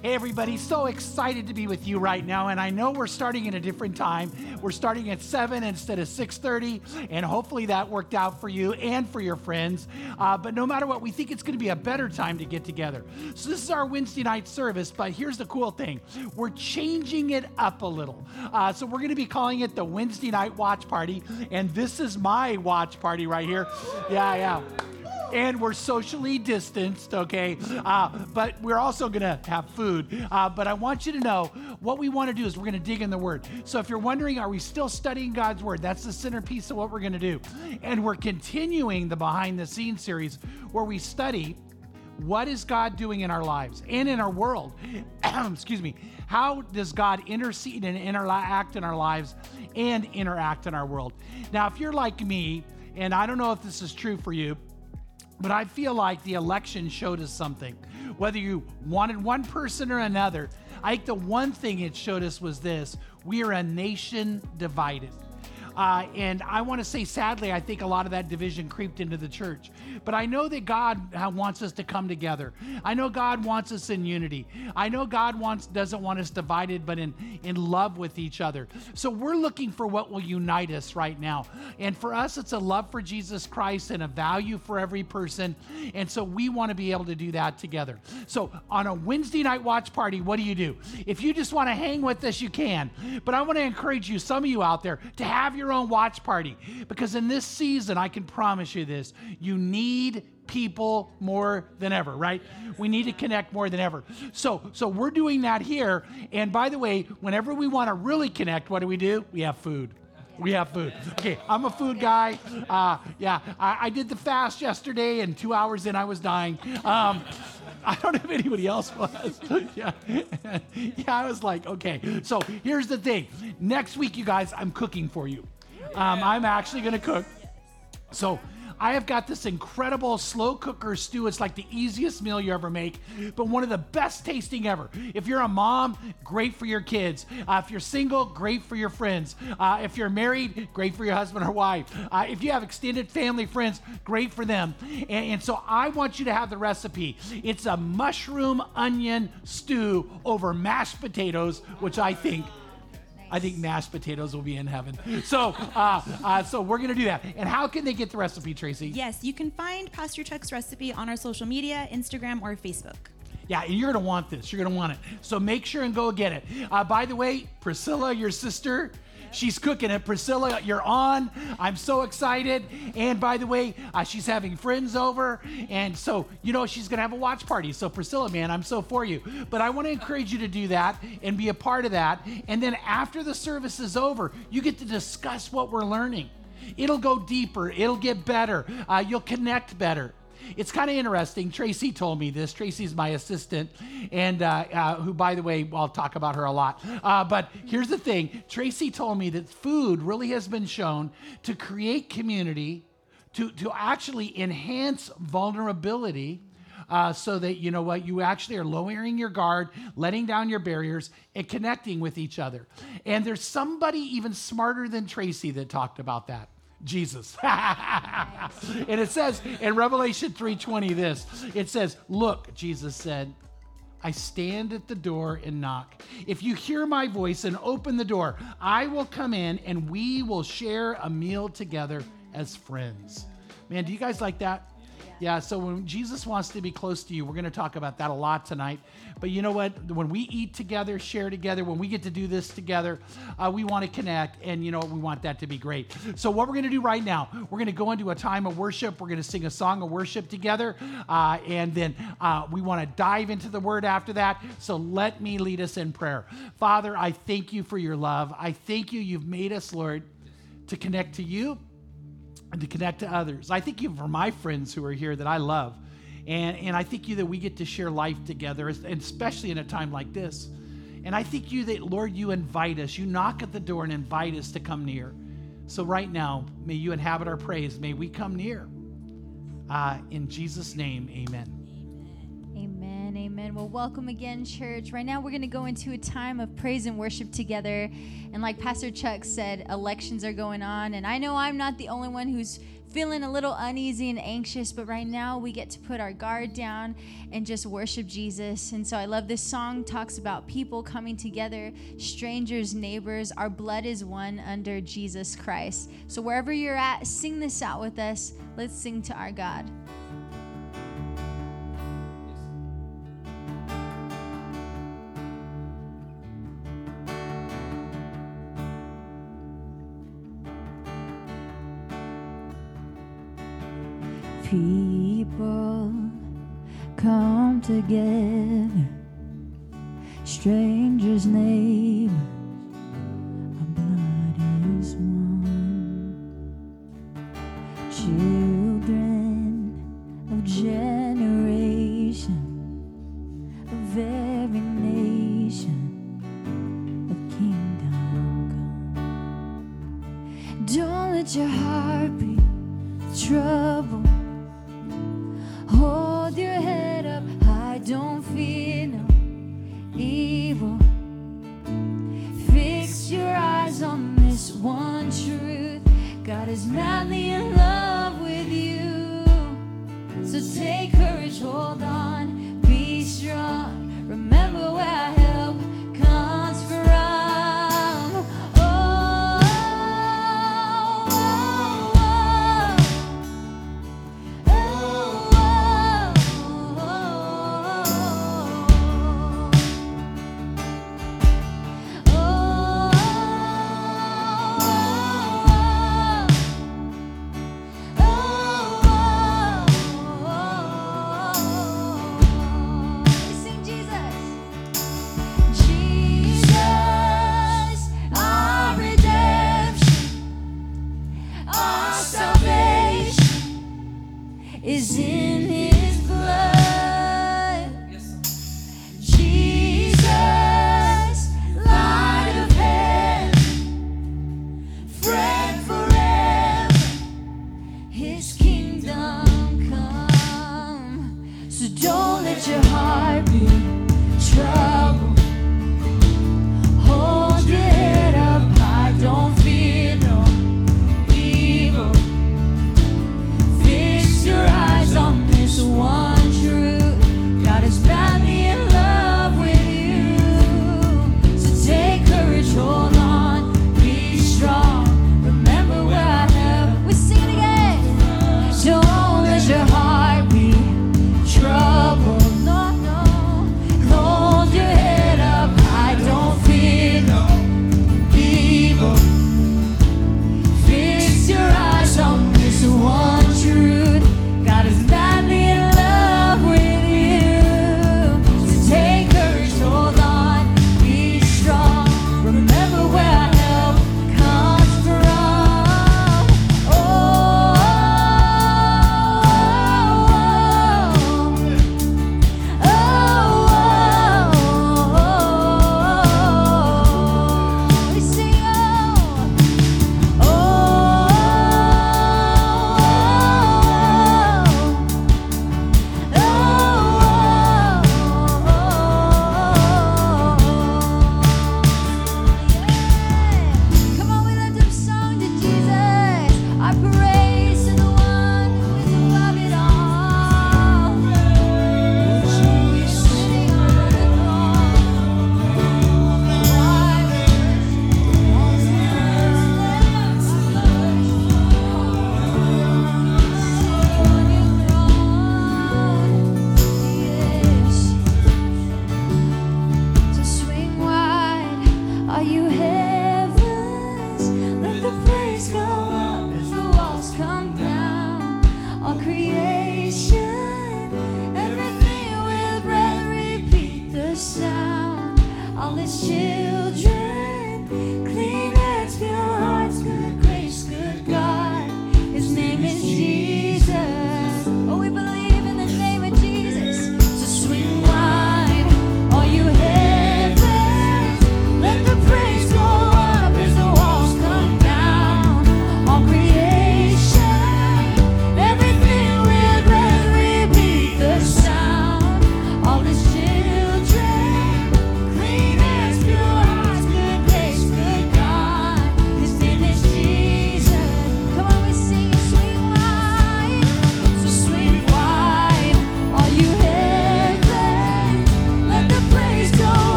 Hey, everybody, so excited to be with you right now. And I know we're starting at a different time. We're starting at 7 instead of 6.30, and hopefully that worked out for you and for your friends. Uh, but no matter what, we think it's going to be a better time to get together. So this is our Wednesday night service, but here's the cool thing. We're changing it up a little. Uh, so we're going to be calling it the Wednesday night watch party, and this is my watch party right here. Yeah, yeah and we're socially distanced, okay? Uh, but we're also gonna have food. Uh, but I want you to know what we wanna do is we're gonna dig in the Word. So if you're wondering, are we still studying God's Word? That's the centerpiece of what we're gonna do. And we're continuing the behind the scenes series where we study what is God doing in our lives and in our world? Excuse me. How does God intercede and interact in our lives and interact in our world? Now, if you're like me, and I don't know if this is true for you, but I feel like the election showed us something. Whether you wanted one person or another, I think the one thing it showed us was this we are a nation divided. Uh, and I want to say, sadly, I think a lot of that division creeped into the church. But I know that God wants us to come together. I know God wants us in unity. I know God wants doesn't want us divided, but in in love with each other. So we're looking for what will unite us right now. And for us, it's a love for Jesus Christ and a value for every person. And so we want to be able to do that together. So on a Wednesday night watch party, what do you do? If you just want to hang with us, you can. But I want to encourage you, some of you out there, to have your your own watch party because in this season, I can promise you this you need people more than ever right we need to connect more than ever so so we're doing that here and by the way whenever we want to really connect what do we do we have food we have food. Okay, I'm a food guy. Uh, yeah, I, I, did the fast yesterday, and two hours in, I was dying. Um, I don't know if anybody else was. yeah. yeah, I was like, okay. So here's the thing. Next week, you guys, I'm cooking for you. Um, I'm actually going to cook. So I have got this incredible slow cooker stew. It's like the easiest meal you ever make, but one of the best tasting ever. If you're a mom, great for your kids. Uh, if you're single, great for your friends. Uh, if you're married, great for your husband or wife. Uh, if you have extended family friends, great for them. And, and so I want you to have the recipe. It's a mushroom onion stew over mashed potatoes, which I think I think mashed potatoes will be in heaven. So, uh, uh, so we're gonna do that. And how can they get the recipe, Tracy? Yes, you can find Pastor Chuck's recipe on our social media, Instagram or Facebook. Yeah, and you're gonna want this. You're gonna want it. So make sure and go get it. Uh, by the way, Priscilla, your sister, She's cooking it. Priscilla, you're on. I'm so excited. And by the way, uh, she's having friends over. And so, you know, she's going to have a watch party. So, Priscilla, man, I'm so for you. But I want to encourage you to do that and be a part of that. And then after the service is over, you get to discuss what we're learning. It'll go deeper, it'll get better, uh, you'll connect better. It's kind of interesting. Tracy told me this. Tracy's my assistant, and uh, uh, who, by the way, I'll talk about her a lot. Uh, but here's the thing Tracy told me that food really has been shown to create community, to, to actually enhance vulnerability. Uh, so that you know what you actually are lowering your guard letting down your barriers and connecting with each other and there's somebody even smarter than tracy that talked about that Jesus. and it says in Revelation 3:20 this. It says, "Look," Jesus said, I stand at the door and knock. If you hear my voice and open the door, I will come in and we will share a meal together as friends. Man, do you guys like that? Yeah, so when Jesus wants to be close to you, we're going to talk about that a lot tonight. But you know what? When we eat together, share together, when we get to do this together, uh, we want to connect, and you know we want that to be great. So what we're going to do right now, we're going to go into a time of worship. We're going to sing a song of worship together, uh, and then uh, we want to dive into the Word after that. So let me lead us in prayer. Father, I thank you for your love. I thank you. You've made us, Lord, to connect to you and to connect to others. I thank you for my friends who are here that I love. And, and I thank you that we get to share life together, especially in a time like this. And I thank you that, Lord, you invite us. You knock at the door and invite us to come near. So, right now, may you inhabit our praise. May we come near. Uh, in Jesus' name, amen. Amen. Well, welcome again, church. Right now, we're going to go into a time of praise and worship together. And like Pastor Chuck said, elections are going on. And I know I'm not the only one who's feeling a little uneasy and anxious, but right now we get to put our guard down and just worship Jesus. And so I love this song talks about people coming together, strangers, neighbors, our blood is one under Jesus Christ. So wherever you're at, sing this out with us. Let's sing to our God. people come together, strangers' name.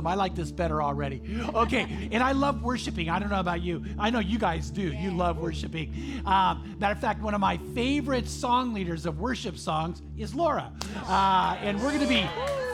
Awesome. I like this better already. Okay, and I love worshiping. I don't know about you. I know you guys do. You love worshiping. Um, matter of fact, one of my favorite song leaders of worship songs is Laura. Uh, and we're going to be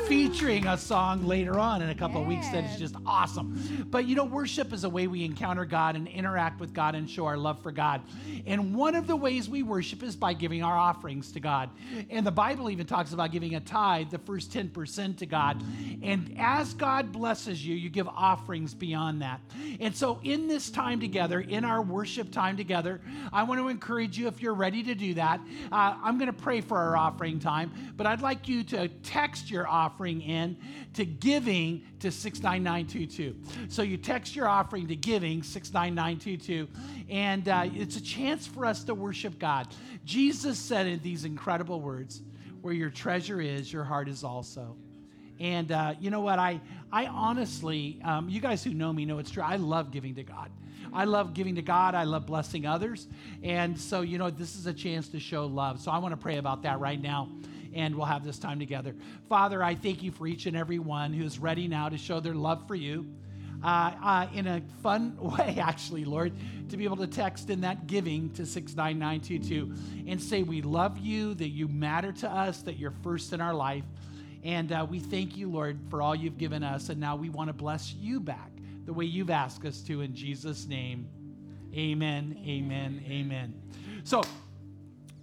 featuring a song later on in a couple of weeks that is just awesome. But you know, worship is a way we encounter God and interact with God and show our love for God. And one of the ways we worship is by giving our offerings to God. And the Bible even talks about giving a tithe, the first 10% to God. And as God blesses you, you give offerings beyond that. And so in this time together, in our worship time together, I want to encourage you if you're ready to do that. Uh, I'm going to pray for our offering time, but I'd like you to text your offering in to giving to 69922. So you text your offering to giving 69922, and uh, it's a chance for us to worship God. Jesus said in these incredible words, "Where your treasure is, your heart is also." And uh, you know what? I I honestly, um, you guys who know me know it's true. I love giving to God. I love giving to God. I love blessing others. And so, you know, this is a chance to show love. So I want to pray about that right now and we'll have this time together. Father, I thank you for each and every one who's ready now to show their love for you. Uh, uh, in a fun way, actually, Lord, to be able to text in that giving to 69922 and say, We love you, that you matter to us, that you're first in our life. And uh, we thank you, Lord, for all you've given us. And now we want to bless you back the way you've asked us to. In Jesus' name, amen, amen, amen. amen. So,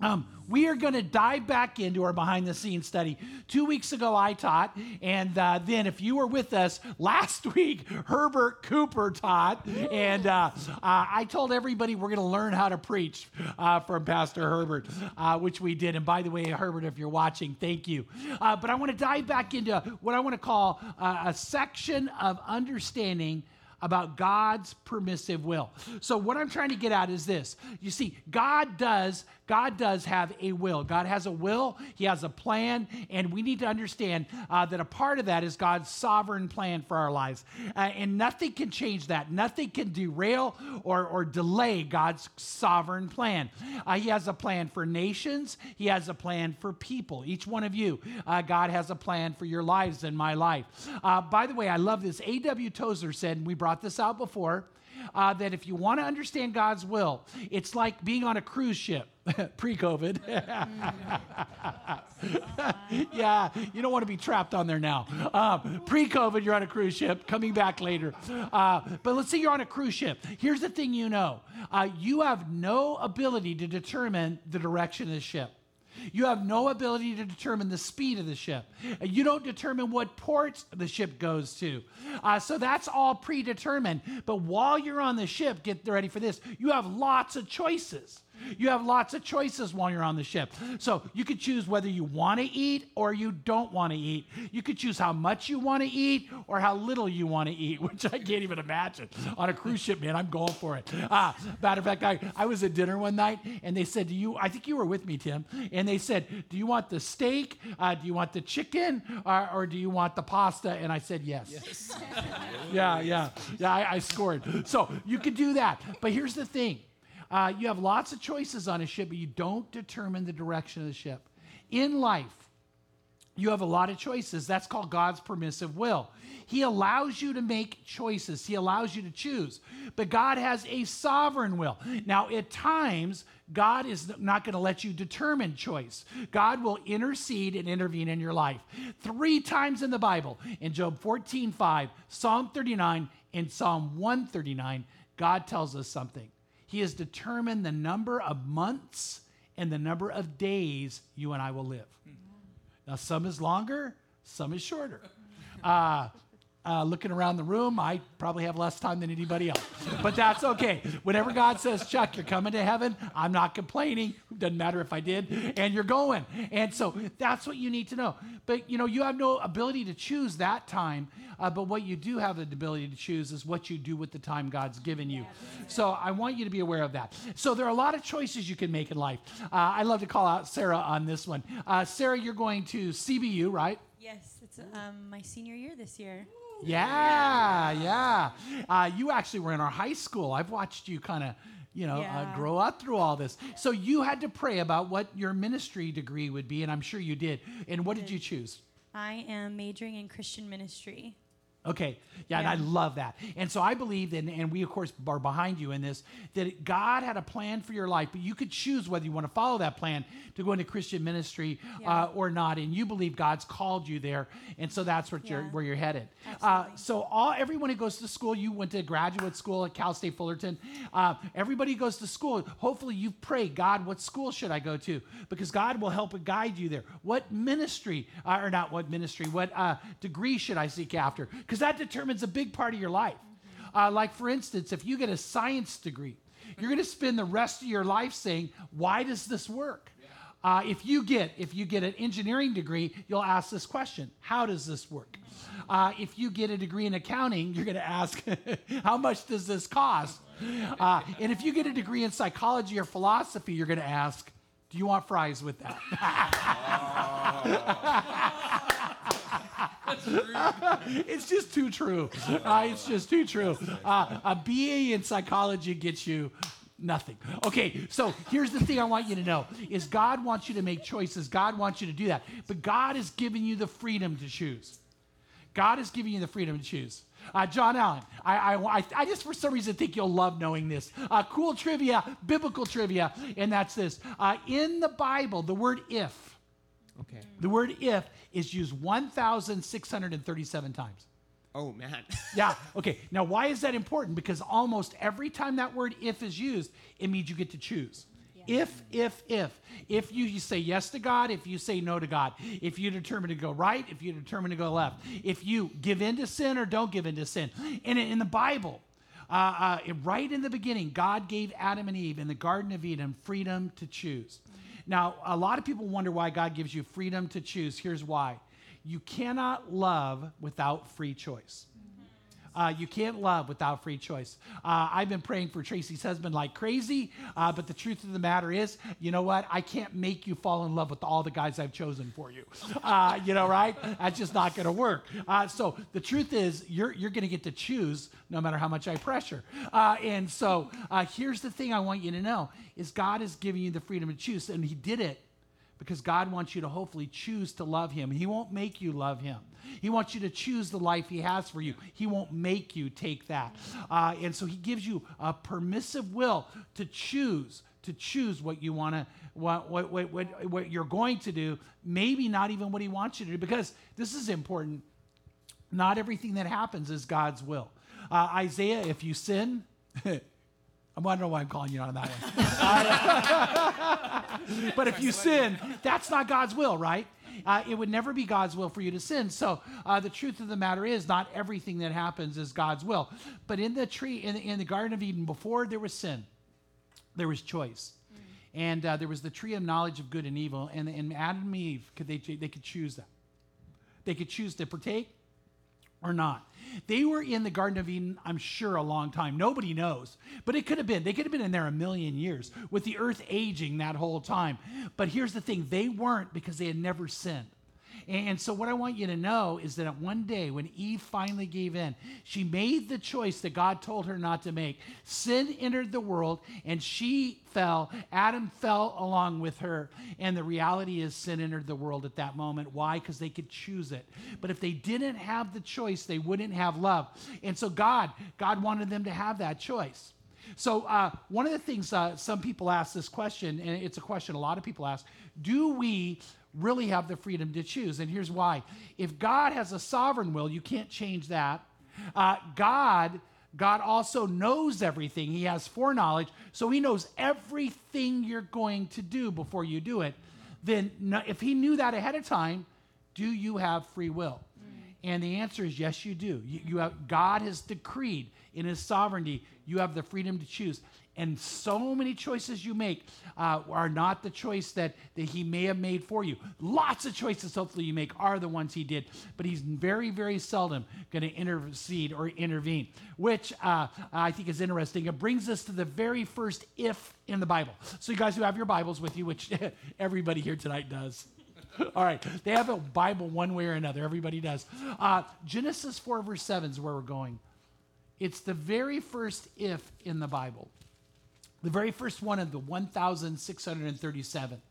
um, we are going to dive back into our behind the scenes study. Two weeks ago, I taught, and uh, then if you were with us last week, Herbert Cooper taught, and uh, uh, I told everybody we're going to learn how to preach uh, from Pastor Herbert, uh, which we did. And by the way, Herbert, if you're watching, thank you. Uh, but I want to dive back into what I want to call a section of understanding about God's permissive will. So what I'm trying to get at is this. You see, God does God does have a will. God has a will, He has a plan, and we need to understand uh, that a part of that is God's sovereign plan for our lives. Uh, and nothing can change that. Nothing can derail or, or delay God's sovereign plan. Uh, he has a plan for nations, He has a plan for people. Each one of you, uh, God has a plan for your lives and my life. Uh, by the way, I love this. A.W. Tozer said, and we brought this out before uh, that if you want to understand God's will, it's like being on a cruise ship pre COVID. yeah, you don't want to be trapped on there now. Um, pre COVID, you're on a cruise ship, coming back later. Uh, but let's say you're on a cruise ship. Here's the thing you know uh, you have no ability to determine the direction of the ship. You have no ability to determine the speed of the ship. You don't determine what ports the ship goes to. Uh, so that's all predetermined. But while you're on the ship, get ready for this, you have lots of choices. You have lots of choices while you're on the ship. So you could choose whether you want to eat or you don't want to eat. You could choose how much you want to eat or how little you want to eat, which I can't even imagine. On a cruise ship, man, I'm going for it. Uh, matter of fact, I, I was at dinner one night and they said, Do you, I think you were with me, Tim, and they said, Do you want the steak? Uh, do you want the chicken? Or, or, do you want the pasta? And I said, Yes. yes. yeah, yeah. Yeah, I, I scored. So you could do that. But here's the thing uh, you have lots of choices on a ship, but you don't determine the direction of the ship. In life, you have a lot of choices. That's called God's permissive will. He allows you to make choices, He allows you to choose. But God has a sovereign will. Now, at times, God is not going to let you determine choice. God will intercede and intervene in your life. Three times in the Bible, in Job 14, 5, Psalm 39, and Psalm 139, God tells us something. He has determined the number of months and the number of days you and I will live. Now, some is longer, some is shorter. Uh, uh, looking around the room, I probably have less time than anybody else. But that's okay. Whenever God says, Chuck, you're coming to heaven, I'm not complaining. Doesn't matter if I did. And you're going. And so that's what you need to know. But, you know, you have no ability to choose that time. Uh, but what you do have the ability to choose is what you do with the time God's given you. So I want you to be aware of that. So there are a lot of choices you can make in life. Uh, I love to call out Sarah on this one. Uh, Sarah, you're going to CBU, right? Yes, it's um, my senior year this year. Yeah, yeah. Uh, you actually were in our high school. I've watched you kind of, you know, uh, Yeah. uh, grow up through all this. So you had to pray about what your ministry degree would be, and I'm sure you did. And what did you choose? I am majoring in Christian ministry. Okay. Yeah, and I love that. And so I believe, and, and we, of course, are behind you in this, that God had a plan for your life, but you could choose whether you want to follow that plan to go into Christian ministry Yeah. uh, or not. And you believe God's called you there. And so that's what you're, where you're headed. Uh, so all everyone who goes to school, you went to graduate school at Cal State Fullerton. Uh, everybody goes to school, hopefully you've prayed, God, what school should I go to? Because God will help and guide you there. What ministry, uh, or not what ministry, what uh, degree should I seek after? Because that determines a big part of your life. Uh, like, for instance, if you get a science degree, you're going to spend the rest of your life saying, why does this work? Uh, if you get if you get an engineering degree, you'll ask this question: How does this work? Uh, if you get a degree in accounting, you're going to ask, How much does this cost? Uh, and if you get a degree in psychology or philosophy, you're going to ask, Do you want fries with that? it's just too true. Uh, it's just too true. Uh, a BA in psychology gets you nothing. Okay, so here's the thing I want you to know is God wants you to make choices. God wants you to do that. But God has given you the freedom to choose. God is giving you the freedom to choose. Uh, John Allen, I, I, I, I just for some reason think you'll love knowing this. Uh, cool trivia, biblical trivia, and that's this. Uh, in the Bible, the word if, Okay. the word if is used 1,637 times. Oh man. Yeah. Okay. Now, why is that important? Because almost every time that word if is used, it means you get to choose. If, if, if. If you, you say yes to God, if you say no to God, if you determine to go right, if you determine to go left, if you give in to sin or don't give in to sin. And in the Bible, uh, uh, right in the beginning, God gave Adam and Eve in the Garden of Eden freedom to choose. Now, a lot of people wonder why God gives you freedom to choose. Here's why you cannot love without free choice. Uh, you can't love without free choice. Uh, I've been praying for Tracy's husband like crazy, uh, but the truth of the matter is, you know what? I can't make you fall in love with all the guys I've chosen for you. Uh, you know, right? That's just not going to work. Uh, so the truth is, you're you're going to get to choose no matter how much I pressure. Uh, and so here's the thing I want you to know: is God is giving you the freedom to choose, and He did it because God wants you to hopefully choose to love Him. He won't make you love Him. He wants you to choose the life He has for you. He won't make you take that. Uh, and so He gives you a permissive will to choose. To choose what you want to, what, what, what, what, what you're going to do, maybe not even what he wants you to do, because this is important. Not everything that happens is God's will. Uh, Isaiah, if you sin, I don't know why I'm calling you out on that one. but if you sin, that's not God's will, right? Uh, it would never be God's will for you to sin. So uh, the truth of the matter is, not everything that happens is God's will. But in the tree, in the, in the Garden of Eden, before there was sin, there was choice, and uh, there was the tree of knowledge of good and evil. And, and Adam and Eve could they they could choose that. They could choose to partake or not. They were in the Garden of Eden, I'm sure, a long time. Nobody knows. But it could have been. They could have been in there a million years with the earth aging that whole time. But here's the thing they weren't because they had never sinned. And so, what I want you to know is that one day when Eve finally gave in, she made the choice that God told her not to make. Sin entered the world and she fell. Adam fell along with her. And the reality is, sin entered the world at that moment. Why? Because they could choose it. But if they didn't have the choice, they wouldn't have love. And so, God, God wanted them to have that choice. So, uh, one of the things uh, some people ask this question, and it's a question a lot of people ask do we really have the freedom to choose? And here's why. If God has a sovereign will, you can't change that. Uh, God. God also knows everything. He has foreknowledge, so he knows everything you're going to do before you do it. Then, if he knew that ahead of time, do you have free will? And the answer is yes, you do. You, you have, God has decreed in His sovereignty, you have the freedom to choose. And so many choices you make uh, are not the choice that, that He may have made for you. Lots of choices, hopefully, you make are the ones He did, but He's very, very seldom going to intercede or intervene, which uh, I think is interesting. It brings us to the very first if in the Bible. So, you guys who have your Bibles with you, which everybody here tonight does. All right. They have a Bible one way or another. Everybody does. Uh, Genesis 4, verse 7 is where we're going. It's the very first if in the Bible, the very first one of the 1,637.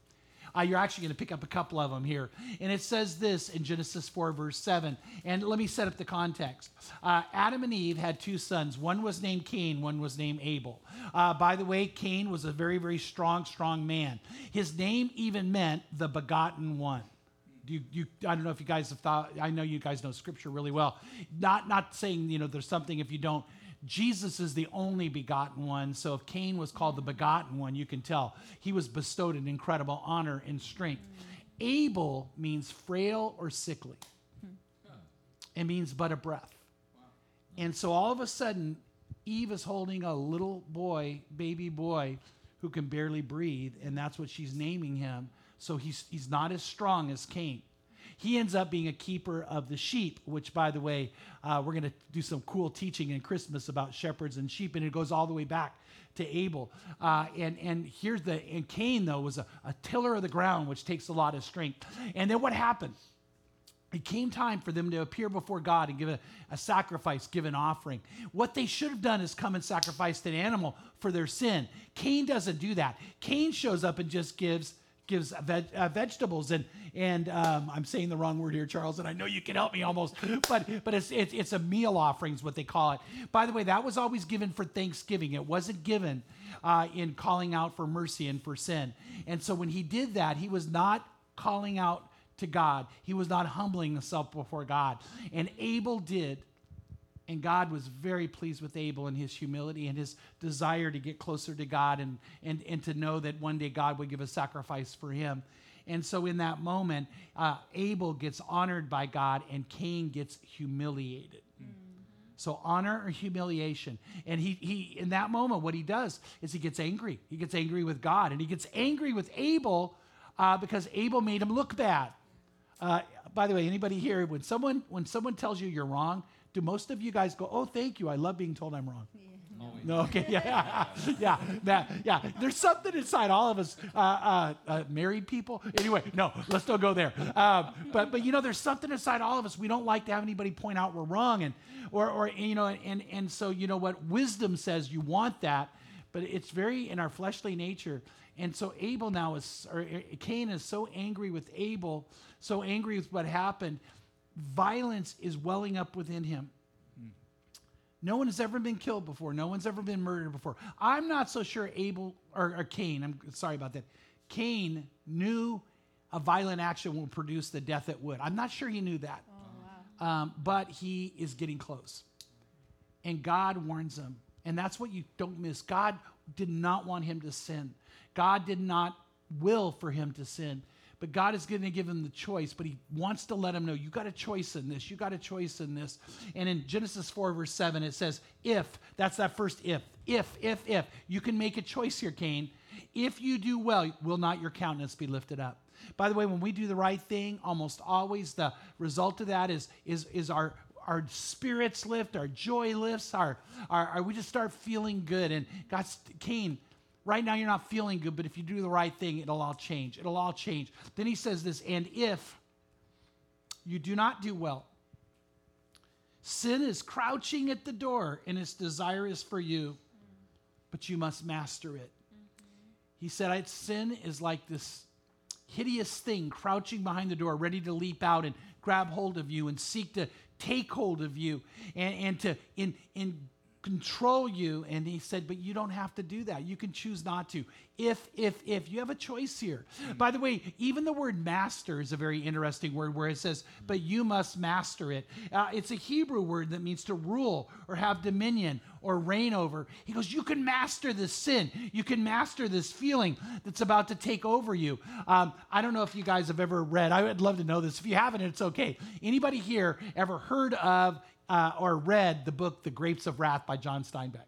Uh, you're actually going to pick up a couple of them here. And it says this in Genesis 4, verse 7. And let me set up the context. Uh, Adam and Eve had two sons. One was named Cain, one was named Abel. Uh, by the way, Cain was a very, very strong, strong man. His name even meant the begotten one. You, you, I don't know if you guys have thought, I know you guys know scripture really well. Not, not saying, you know, there's something if you don't. Jesus is the only begotten one. So if Cain was called the begotten one, you can tell he was bestowed an incredible honor and strength. Abel means frail or sickly, hmm. it means but a breath. And so all of a sudden, Eve is holding a little boy, baby boy, who can barely breathe, and that's what she's naming him. So he's, he's not as strong as Cain. He ends up being a keeper of the sheep, which, by the way, uh, we're going to do some cool teaching in Christmas about shepherds and sheep, and it goes all the way back to Abel. Uh, and, and here's the, and Cain, though, was a, a tiller of the ground, which takes a lot of strength. And then what happened? It came time for them to appear before God and give a, a, sacrifice, give an offering. What they should have done is come and sacrificed an animal for their sin. Cain doesn't do that. Cain shows up and just gives gives veg, uh, vegetables and and um, I'm saying the wrong word here, Charles, and I know you can help me almost, but but it's it's, it's a meal offering is what they call it. By the way, that was always given for Thanksgiving. It wasn't given uh, in calling out for mercy and for sin. And so when he did that, he was not calling out to God. He was not humbling himself before God. And Abel did. And God was very pleased with Abel and his humility and his desire to get closer to God and, and, and to know that one day God would give a sacrifice for him. And so in that moment, uh, Abel gets honored by God and Cain gets humiliated. So honor or humiliation. And he, he in that moment, what he does is he gets angry. He gets angry with God. And he gets angry with Abel uh, because Abel made him look bad. Uh, by the way, anybody here, when someone when someone tells you you're wrong, do most of you guys go, "Oh, thank you. I love being told I'm wrong." Yeah. No, okay, yeah, yeah, yeah, yeah. There's something inside all of us, uh, uh, uh, married people. Anyway, no, let's don't go there. Um, but but you know, there's something inside all of us. We don't like to have anybody point out we're wrong, and or or you know, and and so you know what wisdom says you want that, but it's very in our fleshly nature. And so Abel now is, or Cain is so angry with Abel, so angry with what happened. Violence is welling up within him. No one has ever been killed before. No one's ever been murdered before. I'm not so sure Abel or, or Cain, I'm sorry about that. Cain knew a violent action will produce the death it would. I'm not sure he knew that. Oh, wow. um, but he is getting close. And God warns him. And that's what you don't miss. God did not want him to sin. God did not will for him to sin. But God is going to give him the choice, but he wants to let him know you got a choice in this. You got a choice in this. And in Genesis 4, verse 7, it says, if, that's that first if, if, if, if, you can make a choice here, Cain. If you do well, will not your countenance be lifted up? By the way, when we do the right thing, almost always the result of that is, is, is our, our spirits lift, our joy lifts, our, our, our, we just start feeling good. And God's, Cain, Right now, you're not feeling good, but if you do the right thing, it'll all change. It'll all change. Then he says this, and if you do not do well, sin is crouching at the door and its desire is for you, but you must master it. Mm-hmm. He said, Sin is like this hideous thing crouching behind the door, ready to leap out and grab hold of you and seek to take hold of you and, and to in, in control you. And he said, but you don't have to do that. You can choose not to. If, if, if you have a choice here. Mm-hmm. By the way, even the word master is a very interesting word where it says, but you must master it. Uh, it's a Hebrew word that means to rule or have dominion or reign over. He goes, you can master this sin. You can master this feeling that's about to take over you. Um, I don't know if you guys have ever read, I would love to know this. If you haven't, it's okay. Anybody here ever heard of uh, or read the book The Grapes of Wrath by John Steinbeck?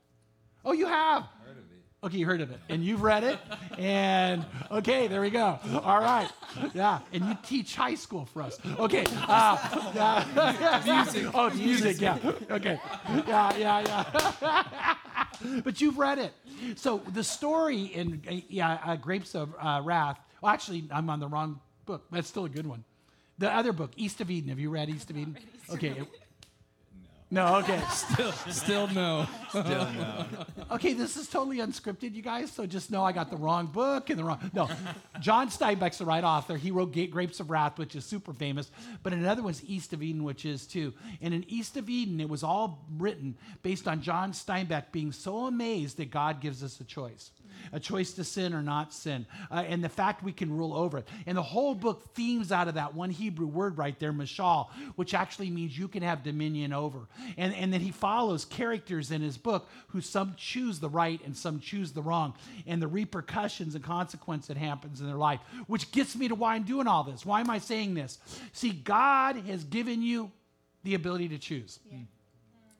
Oh, you have? Heard of it. Okay, you heard of it. And you've read it? And okay, there we go. All right. Yeah. And you teach high school for us. Okay. Uh, yeah. music. Oh, music. Yeah. Okay. Yeah, yeah, yeah. but you've read it. So the story in uh, yeah, uh, Grapes of uh, Wrath, well, actually, I'm on the wrong book. That's still a good one. The other book, East of Eden. Have you read East of Eden? Okay. No, okay. Still, still no. Still no. Okay, this is totally unscripted, you guys. So just know I got the wrong book and the wrong. No, John Steinbeck's the right author. He wrote Ga- Grapes of Wrath, which is super famous. But another one's East of Eden, which is too. And in East of Eden, it was all written based on John Steinbeck being so amazed that God gives us a choice. A choice to sin or not sin, uh, and the fact we can rule over it. And the whole book themes out of that one Hebrew word right there, mashal, which actually means you can have dominion over. And, and then he follows characters in his book who some choose the right and some choose the wrong, and the repercussions and consequence that happens in their life, which gets me to why I'm doing all this. Why am I saying this? See, God has given you the ability to choose.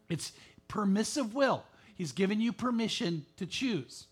It's permissive will. He's given you permission to choose.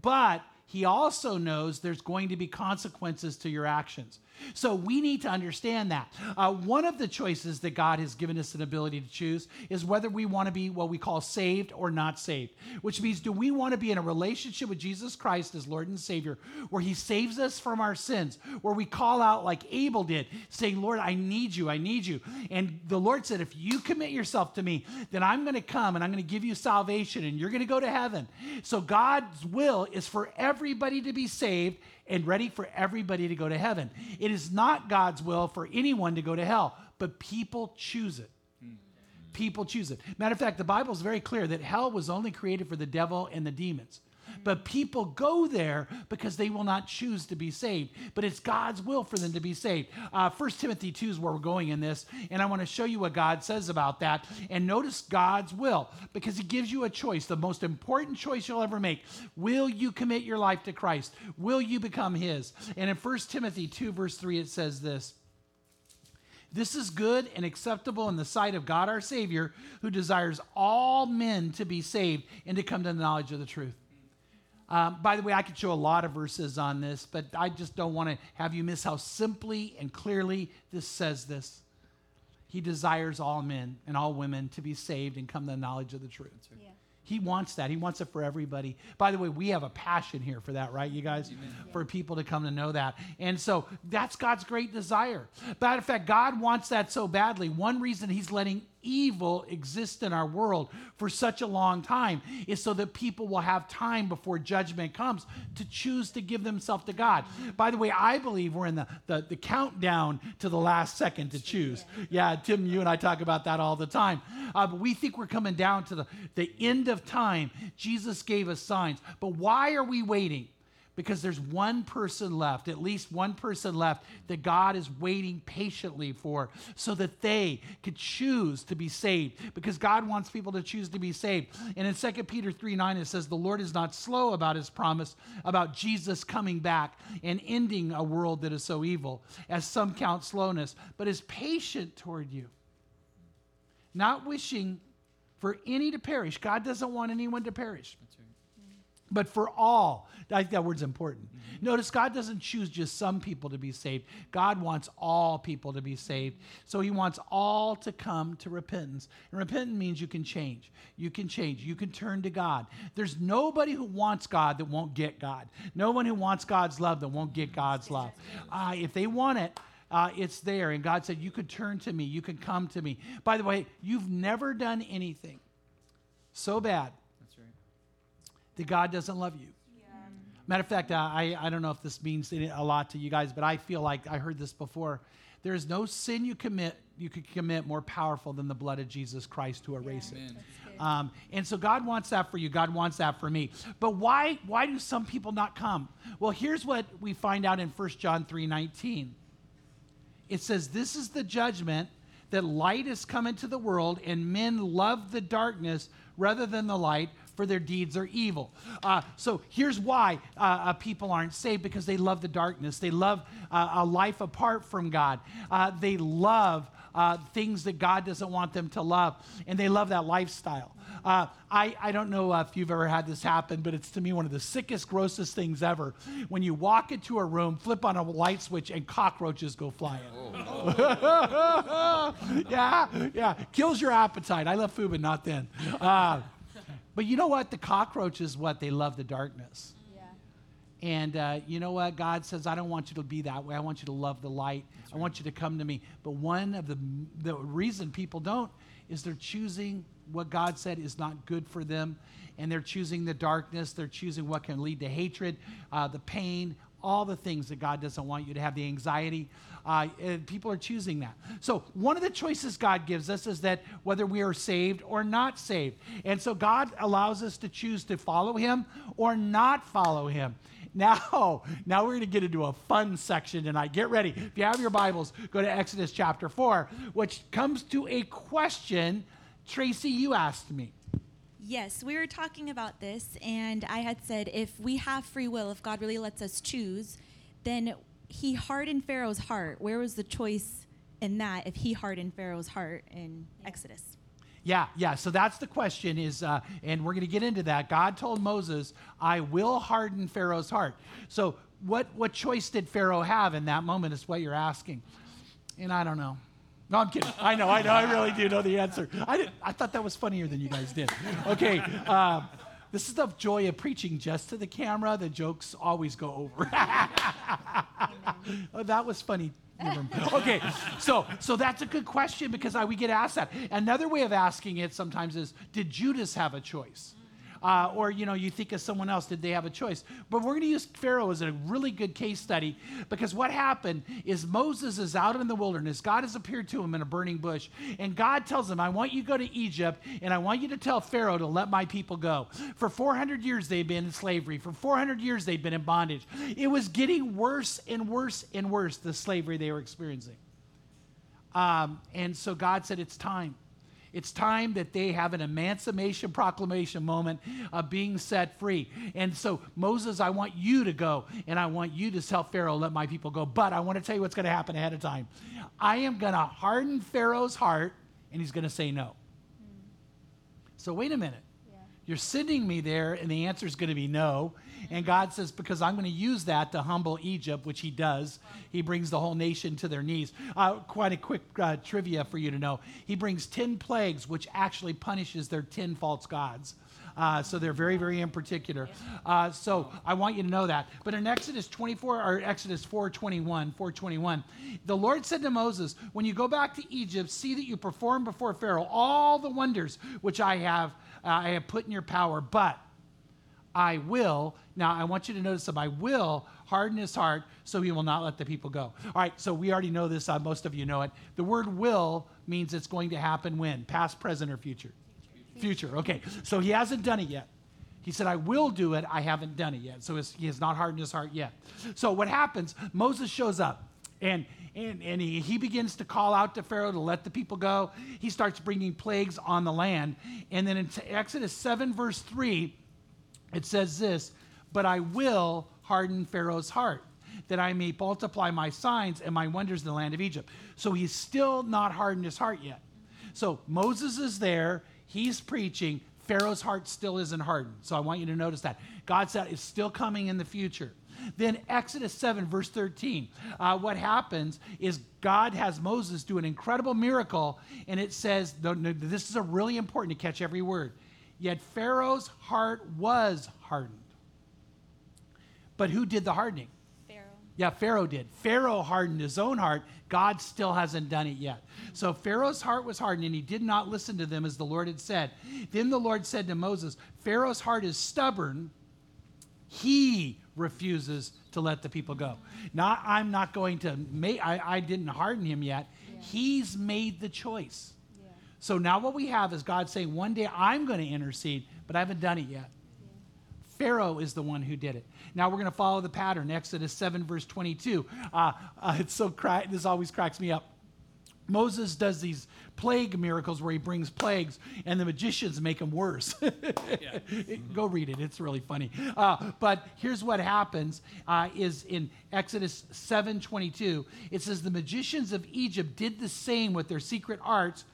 But he also knows there's going to be consequences to your actions. So we need to understand that. Uh, one of the choices that God has given us an ability to choose is whether we want to be what we call saved or not saved, which means do we want to be in a relationship with Jesus Christ as Lord and Savior, where He saves us from our sins, where we call out like Abel did, saying, Lord, I need you, I need you. And the Lord said, if you commit yourself to me, then I'm going to come and I'm going to give you salvation and you're going to go to heaven. So God's will is for everybody to be saved and ready for everybody to go to heaven. It is not God's will for anyone to go to hell, but people choose it. People choose it. Matter of fact, the Bible is very clear that hell was only created for the devil and the demons. But people go there because they will not choose to be saved. But it's God's will for them to be saved. Uh, 1 Timothy 2 is where we're going in this. And I want to show you what God says about that. And notice God's will because He gives you a choice, the most important choice you'll ever make. Will you commit your life to Christ? Will you become His? And in 1 Timothy 2, verse 3, it says this. This is good and acceptable in the sight of God our Savior, who desires all men to be saved and to come to the knowledge of the truth. Um, by the way, I could show a lot of verses on this, but I just don't want to have you miss how simply and clearly this says this. He desires all men and all women to be saved and come to the knowledge of the truth. Yeah. He wants that. He wants it for everybody. By the way, we have a passion here for that, right, you guys? For people to come to know that. And so that's God's great desire. Matter of fact, God wants that so badly. One reason He's letting evil exist in our world for such a long time is so that people will have time before judgment comes to choose to give themselves to God. By the way, I believe we're in the, the, the countdown to the last second to choose. Yeah, Tim, you and I talk about that all the time. Uh, but we think we're coming down to the, the end of time. Jesus gave us signs. But why are we waiting? Because there's one person left, at least one person left, that God is waiting patiently for so that they could choose to be saved. Because God wants people to choose to be saved. And in 2 Peter 3 9, it says, The Lord is not slow about his promise about Jesus coming back and ending a world that is so evil, as some count slowness, but is patient toward you, not wishing for any to perish. God doesn't want anyone to perish but for all. I think that word's important. Notice God doesn't choose just some people to be saved. God wants all people to be saved. So he wants all to come to repentance. And repentance means you can change. You can change. You can turn to God. There's nobody who wants God that won't get God. No one who wants God's love that won't get God's love. Uh, if they want it, uh, it's there. And God said, You could turn to me. You could come to me. By the way, you've never done anything so bad. That God doesn't love you. Matter of fact, uh, I, I don't know if this means a lot to you guys, but I feel like I heard this before. There is no sin you commit you could commit more powerful than the blood of Jesus Christ to erase it. Um, and so God wants that for you. God wants that for me. But why why do some people not come? Well, here's what we find out in 1 John 3 19. It says, This is the judgment that light has come into the world, and men love the darkness rather than the light, for their deeds are evil. Uh, so here's why uh, uh, people aren't saved because they love the darkness. They love uh, a life apart from God. Uh, they love things that God doesn't want them to love, and they love that lifestyle. Uh, I, I don't know if you've ever had this happen, but it's to me one of the sickest, grossest things ever. When you walk into a room, flip on a light switch, and cockroaches go flying. yeah, yeah. Kills your appetite. I love food, but not then. Uh, but you know what? The cockroaches, what? They love the darkness. Yeah. And uh, you know what? God says, I don't want you to be that way. I want you to love the light. I want you to come to me. But one of the, the reason people don't is they're choosing what God said is not good for them. And they're choosing the darkness. They're choosing what can lead to hatred, uh, the pain, all the things that God doesn't want you to have, the anxiety. Uh, people are choosing that. So, one of the choices God gives us is that whether we are saved or not saved. And so, God allows us to choose to follow Him or not follow Him. Now, now we're going to get into a fun section tonight. Get ready. If you have your Bibles, go to Exodus chapter 4, which comes to a question Tracy, you asked me. Yes, we were talking about this, and I had said if we have free will, if God really lets us choose, then He hardened Pharaoh's heart. Where was the choice in that if He hardened Pharaoh's heart in Exodus? Yeah, yeah. So that's the question is, uh, and we're going to get into that. God told Moses, "I will harden Pharaoh's heart." So what what choice did Pharaoh have in that moment? Is what you're asking, and I don't know. No, I'm kidding. I know, I know, I really do know the answer. I did, I thought that was funnier than you guys did. Okay. Um, this is the joy of preaching just to the camera. The jokes always go over. oh, that was funny. okay, so so that's a good question because I, we get asked that. Another way of asking it sometimes is, did Judas have a choice? Uh, or you know you think of someone else did they have a choice? But we're going to use pharaoh as a really good case study because what happened is moses is out in the wilderness. God has appeared to him in a burning bush and god tells him i want you to go to egypt and i want you to tell pharaoh to let my people go. For 400 years they've been in slavery. For 400 years they've been in bondage. It was getting worse and worse and worse the slavery they were experiencing. Um, and so god said it's time it's time that they have an emancipation proclamation moment of being set free. And so, Moses, I want you to go and I want you to tell Pharaoh, let my people go. But I want to tell you what's going to happen ahead of time. I am going to harden Pharaoh's heart and he's going to say no. So, wait a minute. You're sending me there, and the answer is going to be no. And God says, because I'm going to use that to humble Egypt, which He does. He brings the whole nation to their knees. Uh, quite a quick uh, trivia for you to know He brings 10 plagues, which actually punishes their 10 false gods. Uh, so they're very, very in particular. Uh, so I want you to know that. But in Exodus 24 or Exodus 4:21, 4:21, the Lord said to Moses, "When you go back to Egypt, see that you perform before Pharaoh all the wonders which I have I have put in your power, but I will. Now, I want you to notice that I will harden his heart so he will not let the people go. All right, so we already know this. Uh, most of you know it. The word will means it's going to happen when? Past, present, or future? Future. Okay, so he hasn't done it yet. He said, I will do it. I haven't done it yet. So he has not hardened his heart yet. So what happens? Moses shows up and and, and he, he begins to call out to Pharaoh to let the people go. He starts bringing plagues on the land. And then in Exodus 7, verse 3, it says this But I will harden Pharaoh's heart, that I may multiply my signs and my wonders in the land of Egypt. So he's still not hardened his heart yet. So Moses is there, he's preaching. Pharaoh's heart still isn't hardened. So I want you to notice that. God said it's still coming in the future. Then Exodus 7, verse 13, uh, what happens is God has Moses do an incredible miracle, and it says, this is a really important to catch every word. Yet Pharaoh's heart was hardened. But who did the hardening? Pharaoh. Yeah, Pharaoh did. Pharaoh hardened his own heart. God still hasn't done it yet. So Pharaoh's heart was hardened, and he did not listen to them as the Lord had said. Then the Lord said to Moses, Pharaoh's heart is stubborn. He refuses to let the people go. Not, I'm not going to make, I, I didn't harden him yet. Yeah. He's made the choice. Yeah. So now what we have is God saying, one day I'm going to intercede, but I haven't done it yet. Yeah. Pharaoh is the one who did it. Now we're going to follow the pattern. Exodus 7, verse 22. Uh, uh, it's so, cra- this always cracks me up. Moses does these plague miracles where he brings plagues and the magicians make them worse. Go read it. It's really funny. Uh, but here's what happens uh, is in Exodus 7.22, it says, the magicians of Egypt did the same with their secret arts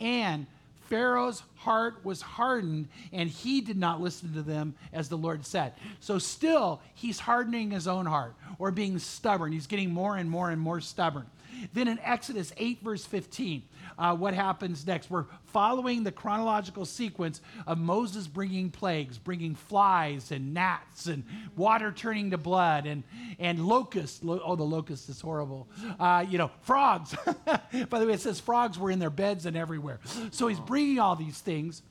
and Pharaoh's heart was hardened, and he did not listen to them as the Lord said. So, still, he's hardening his own heart or being stubborn. He's getting more and more and more stubborn. Then in Exodus 8, verse 15, uh, what happens next? We're following the chronological sequence of Moses bringing plagues, bringing flies and gnats and water turning to blood and, and locusts. Lo- oh, the locust is horrible. Uh, you know, frogs. By the way, it says frogs were in their beds and everywhere. So he's bringing all these things.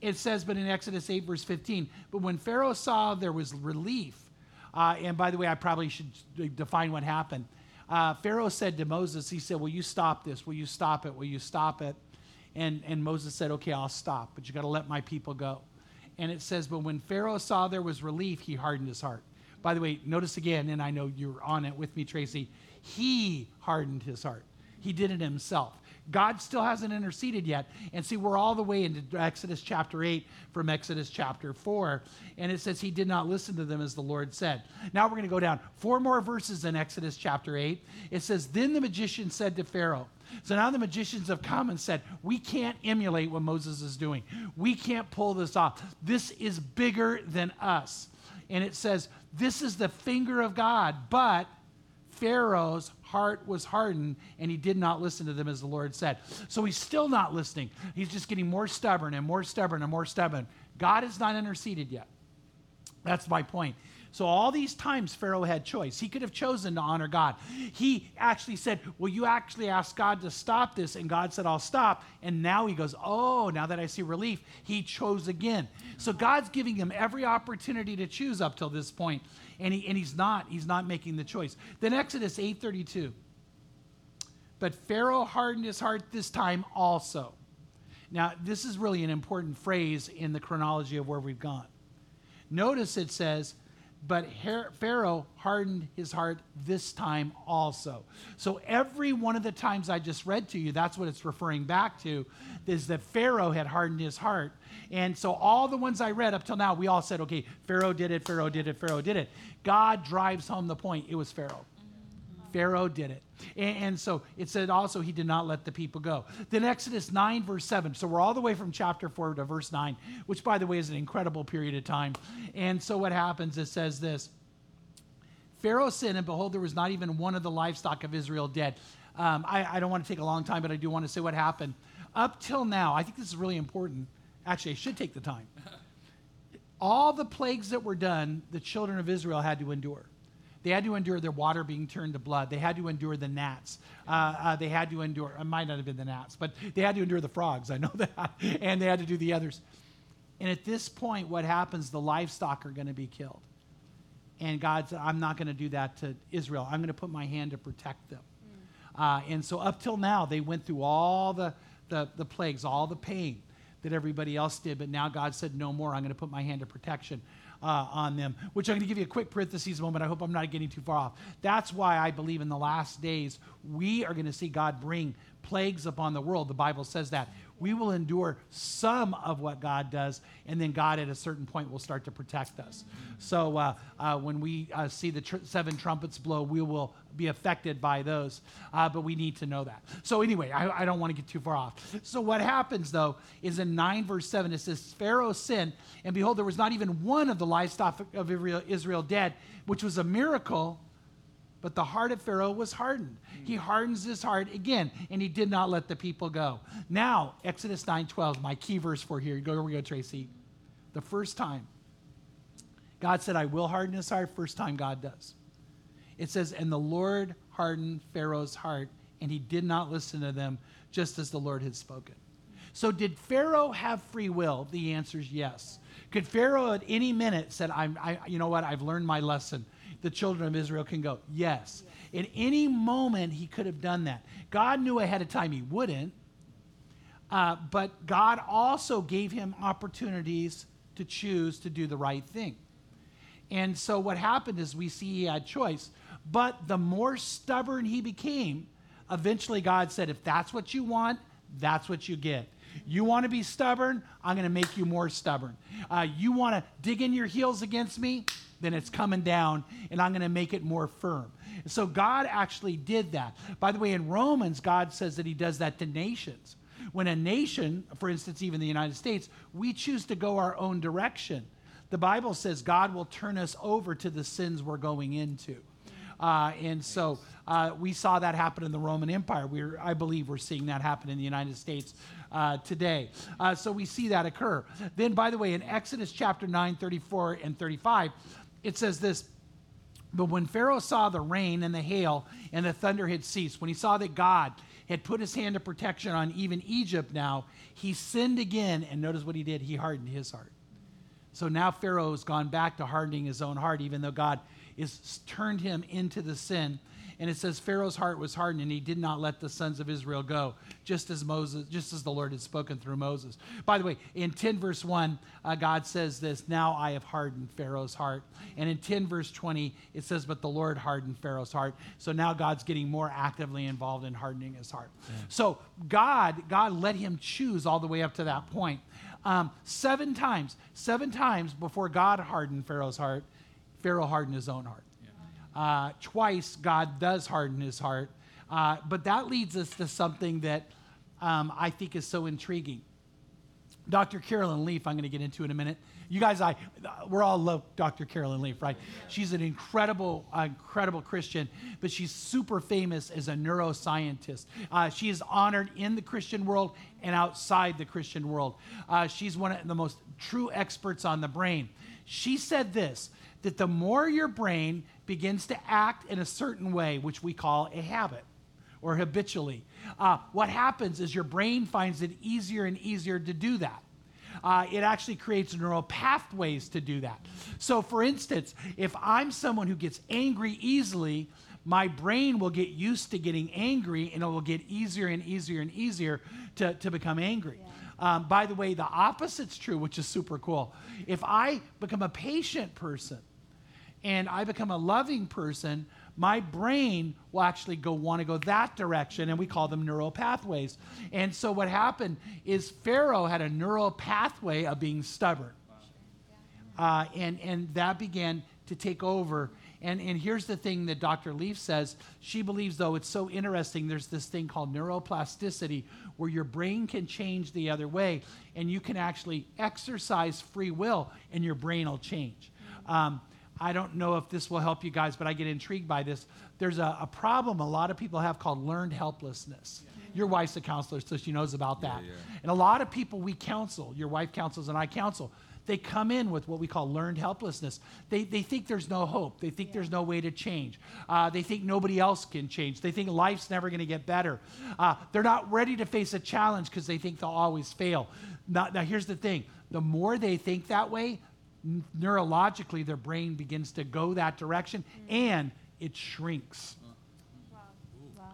It says, but in Exodus 8, verse 15, but when Pharaoh saw there was relief, uh, and by the way, I probably should define what happened. Uh, Pharaoh said to Moses, he said, Will you stop this? Will you stop it? Will you stop it? And, and Moses said, Okay, I'll stop, but you got to let my people go. And it says, But when Pharaoh saw there was relief, he hardened his heart. By the way, notice again, and I know you're on it with me, Tracy, he hardened his heart. He did it himself. God still hasn't interceded yet. And see, we're all the way into Exodus chapter 8 from Exodus chapter 4. And it says, He did not listen to them as the Lord said. Now we're going to go down four more verses in Exodus chapter 8. It says, Then the magician said to Pharaoh, so now the magicians have come and said, We can't emulate what Moses is doing. We can't pull this off. This is bigger than us. And it says, This is the finger of God, but Pharaoh's heart was hardened and he did not listen to them as the Lord said. So he's still not listening. He's just getting more stubborn and more stubborn and more stubborn. God has not interceded yet. That's my point. So all these times Pharaoh had choice. He could have chosen to honor God. He actually said, "Well, you actually asked God to stop this?" And God said, "I'll stop." And now he goes, "Oh, now that I see relief, he chose again." So God's giving him every opportunity to choose up till this point, and he and he's not he's not making the choice. Then Exodus 8:32. But Pharaoh hardened his heart this time also. Now, this is really an important phrase in the chronology of where we've gone. Notice it says, but Pharaoh hardened his heart this time also. So every one of the times I just read to you, that's what it's referring back to, is that Pharaoh had hardened his heart. And so all the ones I read up till now, we all said, okay, Pharaoh did it, Pharaoh did it, Pharaoh did it. God drives home the point. It was Pharaoh. Pharaoh did it. And, so it said also he did not let the people go. Then Exodus 9, verse 7. So we're all the way from chapter 4 to verse 9, which, by the way, is an incredible period of time. And so what happens, it says this Pharaoh sinned, and behold, there was not even one of the livestock of Israel dead. Um, I, I don't want to take a long time, but I do want to say what happened. Up till now, I think this is really important. Actually, I should take the time. All the plagues that were done, the children of Israel had to endure. They had to endure their water being turned to blood. They had to endure the gnats. Uh, uh, they had to endure, it might not have been the gnats, but they had to endure the frogs. I know that. and they had to do the others. And at this point, what happens? The livestock are going to be killed. And God said, I'm not going to do that to Israel. I'm going to put my hand to protect them. Mm. Uh, and so up till now, they went through all the, the, the plagues, all the pain that everybody else did. But now God said, No more. I'm going to put my hand of protection uh, on them, which I'm going to give you a quick parentheses moment. I hope I'm not getting too far off. That's why I believe in the last days we are going to see God bring plagues upon the world. The Bible says that. We will endure some of what God does, and then God at a certain point will start to protect us. So uh, uh, when we uh, see the tr- seven trumpets blow, we will be affected by those. Uh, but we need to know that. So anyway, I, I don't want to get too far off. So what happens, though, is in 9 verse 7, it says, Pharaoh sinned, and behold, there was not even one of the livestock of Israel dead, which was a miracle but the heart of Pharaoh was hardened. He hardens his heart again, and he did not let the people go. Now, Exodus 9:12, my key verse for here. Go, here we go, Tracy. The first time God said, I will harden his heart, first time God does. It says, And the Lord hardened Pharaoh's heart, and he did not listen to them, just as the Lord had spoken. So, did Pharaoh have free will? The answer is yes. Could Pharaoh at any minute said, I'm, I, you know what, I've learned my lesson the children of Israel can go? Yes. At any moment, he could have done that. God knew ahead of time he wouldn't, uh, but God also gave him opportunities to choose to do the right thing. And so what happened is we see he had choice. But the more stubborn he became, eventually God said, if that's what you want, that's what you get. You want to be stubborn? I'm going to make you more stubborn. Uh, you want to dig in your heels against me? then it's coming down and I'm going to make it more firm. So God actually did that. By the way, in Romans, God says that He does that to nations. When a nation, for instance, even the United States, we choose to go our own direction, the Bible says God will turn us over to the sins we're going into. Uh, and so uh, we saw that happen in the Roman Empire. We're, I believe we're seeing that happen in the United States uh, today. Uh, so we see that occur. Then, by the way, in Exodus chapter 9, 34 and 35, it says this. But when Pharaoh saw the rain and the hail and the thunder had ceased, when he saw that God had put his hand of protection on even Egypt now, he sinned again. And notice what he did he hardened his heart. So now Pharaoh has gone back to hardening his own heart, even though God has turned him into the sin. And it says Pharaoh's heart was hardened, and he did not let the sons of Israel go, just as Moses, just as the Lord had spoken through Moses. By the way, in 10 verse 1, uh, God says this, now I have hardened Pharaoh's heart. And in 10 verse 20, it says, but the Lord hardened Pharaoh's heart. So now God's getting more actively involved in hardening his heart. Yeah. So God, God let him choose all the way up to that point. Um, seven times, seven times before God hardened Pharaoh's heart, Pharaoh hardened his own heart. Uh, twice, God does harden his heart. Uh, but that leads us to something that um, I think is so intriguing. Dr. Caroline Leaf, I'm going to get into in a minute. You guys, I, we're all love Dr. Caroline Leaf, right? She's an incredible, uh, incredible Christian, but she's super famous as a neuroscientist. Uh, she is honored in the Christian world and outside the Christian world. Uh, she's one of the most true experts on the brain. She said this that the more your brain begins to act in a certain way, which we call a habit or habitually, uh, what happens is your brain finds it easier and easier to do that. Uh, it actually creates neural pathways to do that. So, for instance, if I'm someone who gets angry easily, my brain will get used to getting angry and it will get easier and easier and easier to, to become angry. Yeah. Um, by the way, the opposite's true, which is super cool. If I become a patient person, and I become a loving person, my brain will actually go want to go that direction, and we call them neural pathways. And so what happened is Pharaoh had a neural pathway of being stubborn, uh, and and that began to take over. And, and here's the thing that Dr. Leaf says. She believes, though, it's so interesting. There's this thing called neuroplasticity where your brain can change the other way, and you can actually exercise free will, and your brain will change. Um, I don't know if this will help you guys, but I get intrigued by this. There's a, a problem a lot of people have called learned helplessness. Yeah. Your wife's a counselor, so she knows about that. Yeah, yeah. And a lot of people we counsel, your wife counsels and I counsel, they come in with what we call learned helplessness. They, they think there's no hope. They think there's no way to change. Uh, they think nobody else can change. They think life's never going to get better. Uh, they're not ready to face a challenge because they think they'll always fail. Now, now, here's the thing the more they think that way, neurologically their brain begins to go that direction mm. and it shrinks. Wow. Wow.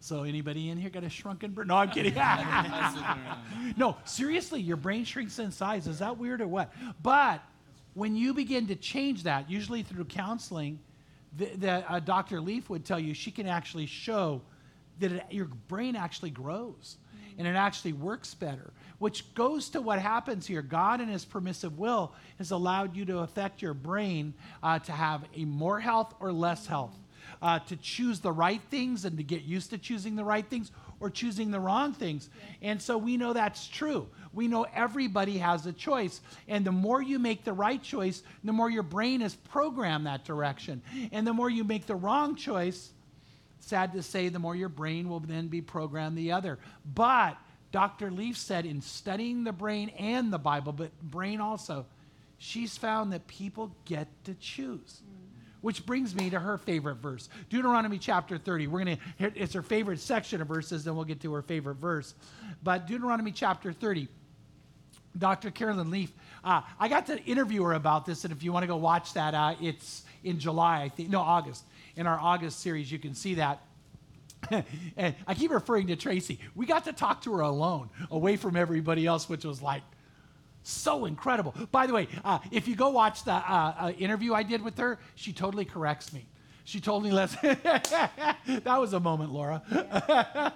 So anybody in here got a shrunken brain? No, I'm kidding. no, seriously, your brain shrinks in size. Is that weird or what? But when you begin to change that, usually through counseling, the, the uh, Dr. Leaf would tell you she can actually show that it, your brain actually grows and it actually works better, which goes to what happens here. God, in His permissive will, has allowed you to affect your brain uh, to have a more health or less health, uh, to choose the right things and to get used to choosing the right things or choosing the wrong things. And so we know that's true. We know everybody has a choice. And the more you make the right choice, the more your brain is programmed that direction. And the more you make the wrong choice, sad to say, the more your brain will then be programmed the other. But Dr. Leaf said in studying the brain and the Bible, but brain also, she's found that people get to choose. Which brings me to her favorite verse, Deuteronomy chapter 30. We're gonna, it's her favorite section of verses, then we'll get to her favorite verse. But Deuteronomy chapter 30, Dr. Caroline Leaf, uh, I got to interview her about this, and if you want to go watch that, uh, it's in July, I think, no, August in our August series, you can see that. and I keep referring to Tracy. We got to talk to her alone, away from everybody else, which was like so incredible. By the way, uh, if you go watch the uh, uh, interview I did with her, she totally corrects me. She told me less. that was a moment, Laura,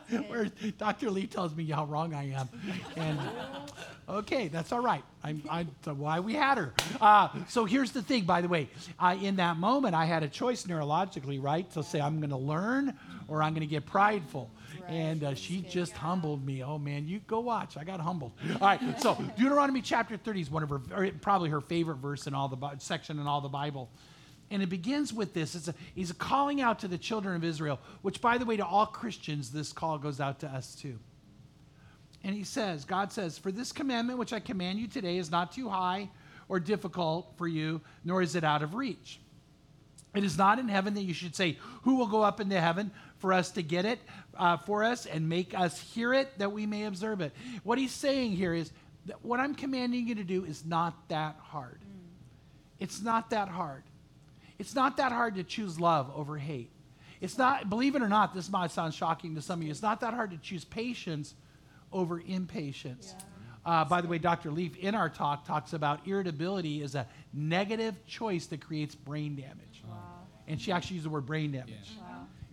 where Dr. Lee tells me how wrong I am. And okay, that's all right. I'm, I'm why we had her. Uh, so here's the thing, by the way. Uh, in that moment, I had a choice neurologically, right? To say I'm going to learn or I'm going to get prideful. And uh, she just humbled me. Oh man, you go watch. I got humbled. All right. So Deuteronomy chapter 30 is one of her, probably her favorite verse in all the section in all the Bible. And it begins with this. It's a, he's calling out to the children of Israel, which, by the way, to all Christians, this call goes out to us too. And he says, God says, For this commandment which I command you today is not too high or difficult for you, nor is it out of reach. It is not in heaven that you should say, Who will go up into heaven for us to get it uh, for us and make us hear it that we may observe it? What he's saying here is that what I'm commanding you to do is not that hard. It's not that hard. It's not that hard to choose love over hate. It's not, believe it or not, this might sound shocking to some of you. It's not that hard to choose patience over impatience. Uh, by the way, Dr. Leaf in our talk talks about irritability is a negative choice that creates brain damage. And she actually used the word brain damage.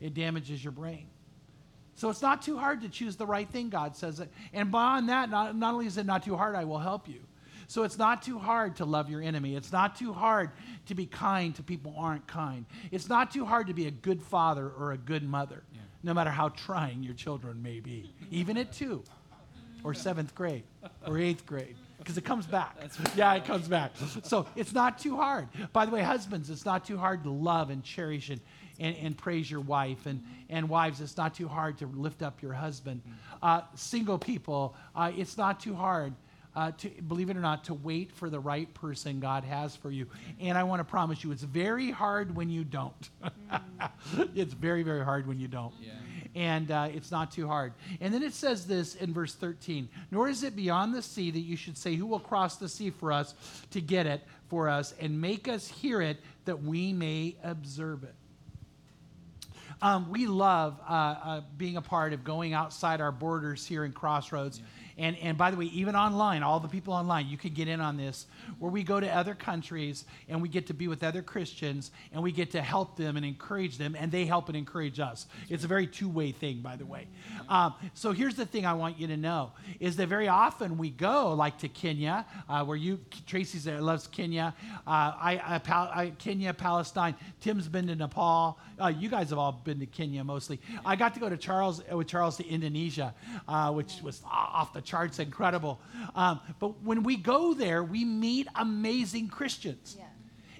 It damages your brain. So it's not too hard to choose the right thing, God says. It. And beyond that, not, not only is it not too hard, I will help you. So it's not too hard to love your enemy. It's not too hard to be kind to people who aren't kind. It's not too hard to be a good father or a good mother, no matter how trying your children may be, even at two or seventh grade or eighth grade. Because it comes back. Yeah, it comes back. So it's not too hard. By the way, husbands, it's not too hard to love and cherish and, and, and praise your wife. And, and wives, it's not too hard to lift up your husband. Uh, single people, uh, it's not too hard uh, to believe it or not, to wait for the right person God has for you. And I want to promise you, it's very hard when you don't. it's very, very hard when you don't. Yeah. And uh, it's not too hard. And then it says this in verse 13 Nor is it beyond the sea that you should say, Who will cross the sea for us to get it for us and make us hear it that we may observe it. Um, we love uh, uh, being a part of going outside our borders here in Crossroads. And, and by the way, even online, all the people online, you can get in on this, where we go to other countries and we get to be with other Christians and we get to help them and encourage them, and they help and encourage us. It's a very two way thing, by the way. Um, so here's the thing I want you to know is that very often we go, like to Kenya, uh, where you, Tracy's there, loves Kenya, uh, I, I, Pal- I, Kenya, Palestine. Tim's been to Nepal. Uh, you guys have all been to Kenya mostly. I got to go to Charles with Charles to Indonesia, uh, which was off the charts, incredible. Um, but when we go there, we meet amazing Christians. Yeah.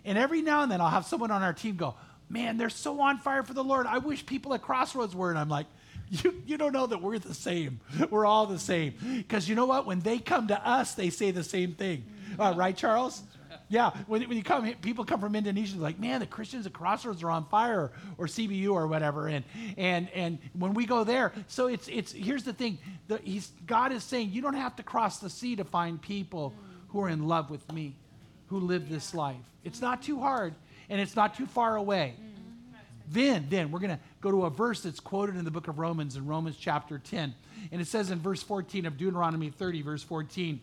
And every now and then, I'll have someone on our team go, "Man, they're so on fire for the Lord. I wish people at Crossroads were." And I'm like. You, you don't know that we're the same. We're all the same. Because you know what? When they come to us, they say the same thing. Uh, right, Charles? Yeah, when, when you come, people come from Indonesia, like, man, the Christians at Crossroads are on fire, or, CBU or whatever, and and and when we go there, so it's it's here's the thing, the, he's God is saying you don't have to cross the sea to find people who are in love with me, who live this life. It's not too hard, and it's not too far away. Then, then we're going to go to a verse that's quoted in the book of Romans in Romans chapter 10. And it says in verse 14 of Deuteronomy 30, verse 14,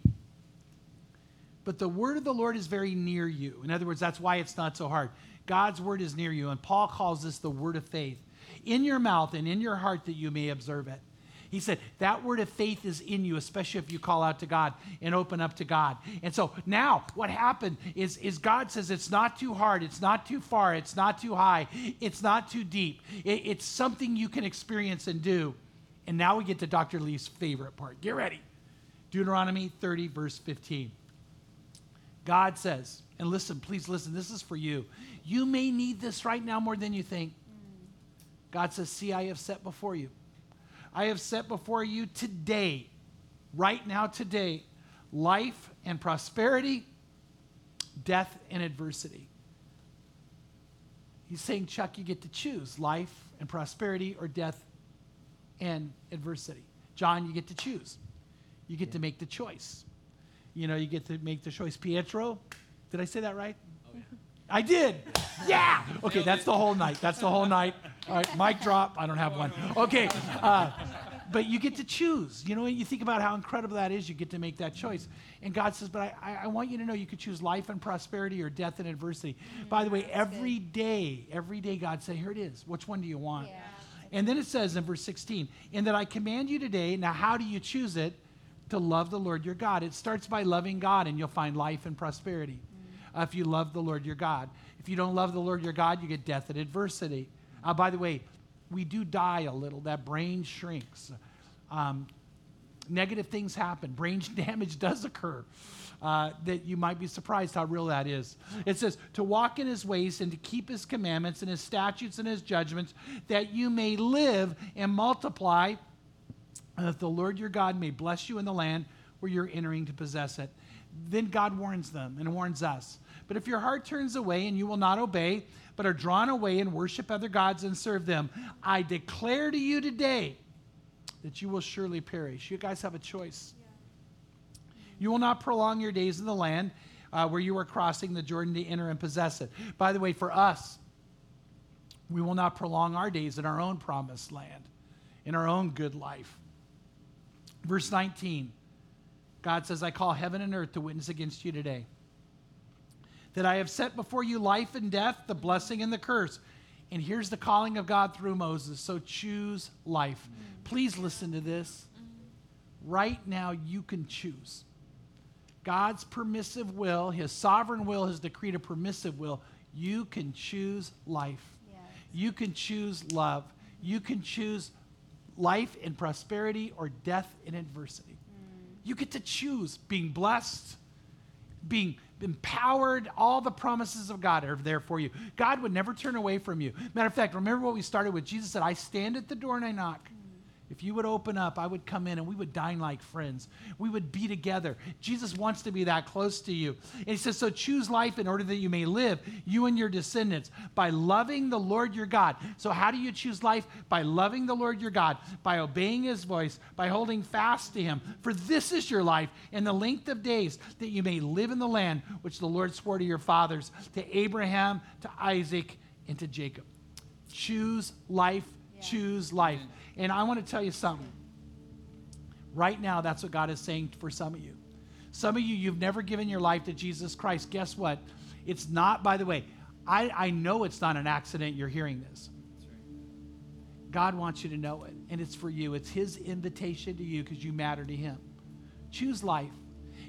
but the word of the Lord is very near you. In other words, that's why it's not so hard. God's word is near you, and Paul calls this the word of faith. In your mouth and in your heart that you may observe it. He said that word of faith is in you, especially if you call out to God and open up to God. And so now what happened is, is God says it's not too hard, it's not too far, it's not too high, it's not too deep. It- it's something you can experience and do. And now we get to Dr. Lee's favorite part. Get ready. Deuteronomy 30, verse 15. God says, and listen, please listen, this is for you. You may need this right now more than you think. God says, See, I have set before you. I have set before you today, right now, today, life and prosperity, death and adversity. He's saying, Chuck, you get to choose life and prosperity or death and adversity. John, you get to choose. You get to make the choice. You know, you get to make the choice. Pietro, did I say that right? I did. Yeah. Okay, that's the whole night. That's the whole night. All right, mic drop. I don't have one. Okay. Uh, but you get to choose. You know, you think about how incredible that is. You get to make that choice. And God says, but I, I, I want you to know you could choose life and prosperity or death and adversity. By the way, every day, every day, God said, here it is. Which one do you want? Yeah. And then it says in verse 16, in that I command you today, now how do you choose it? To love the Lord your God. It starts by loving God, and you'll find life and prosperity. Uh, if you love the Lord your God. If you don't love the Lord your God, you get death and adversity. Uh, by the way, we do die a little. That brain shrinks. Um, negative things happen. Brain damage does occur. Uh, that you might be surprised how real that is. It says, to walk in his ways and to keep his commandments and his statutes and his judgments, that you may live and multiply, and that the Lord your God may bless you in the land where you're entering to possess it. Then God warns them and warns us. But if your heart turns away and you will not obey, but are drawn away and worship other gods and serve them, I declare to you today that you will surely perish. You guys have a choice. You will not prolong your days in the land uh, where you are crossing the Jordan to enter and possess it. By the way, for us, we will not prolong our days in our own promised land, in our own good life. Verse 19 God says, I call heaven and earth to witness against you today that I have set before you life and death, the blessing and the curse. And here's the calling of God through Moses. So choose life. Please listen to this. Right now, you can choose. God's permissive will, his sovereign will, has decreed a permissive will. You can choose life. Yes. You can choose love. You can choose life in prosperity or death in adversity. Mm. You get to choose being blessed, being empowered. All the promises of God are there for you. God would never turn away from you. Matter of fact, remember what we started with? Jesus said, I stand at the door and I knock. If you would open up, I would come in and we would dine like friends. We would be together. Jesus wants to be that close to you. And he says, So choose life in order that you may live, you and your descendants, by loving the Lord your God. So, how do you choose life? By loving the Lord your God, by obeying his voice, by holding fast to him. For this is your life and the length of days that you may live in the land which the Lord swore to your fathers, to Abraham, to Isaac, and to Jacob. Choose life, choose life. And I want to tell you something. Right now, that's what God is saying for some of you. Some of you, you've never given your life to Jesus Christ. Guess what? It's not, by the way, I, I know it's not an accident you're hearing this. God wants you to know it, and it's for you. It's His invitation to you because you matter to Him. Choose life.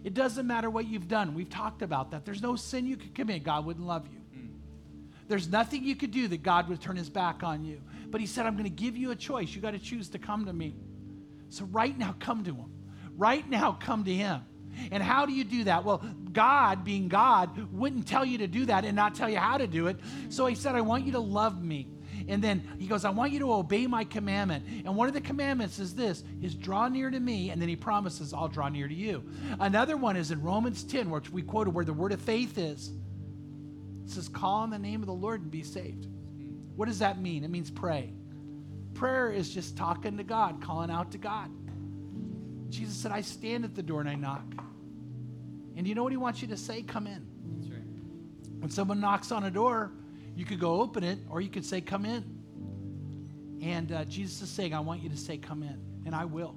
It doesn't matter what you've done. We've talked about that. There's no sin you could commit, God wouldn't love you. Mm. There's nothing you could do that God would turn His back on you. But He said, I'm going to give you a choice. You got to choose to come to me. So right now, come to Him. Right now, come to Him. And how do you do that? Well, God, being God, wouldn't tell you to do that and not tell you how to do it. So He said, I want you to love me. And then he goes, I want you to obey my commandment. And one of the commandments is this is draw near to me, and then he promises, I'll draw near to you. Another one is in Romans 10, which we quoted where the word of faith is. It says, call on the name of the Lord and be saved. What does that mean? It means pray. Prayer is just talking to God, calling out to God. Jesus said, I stand at the door and I knock. And you know what he wants you to say? Come in. That's right. When someone knocks on a door, you could go open it or you could say, Come in. And uh, Jesus is saying, I want you to say, Come in. And I will.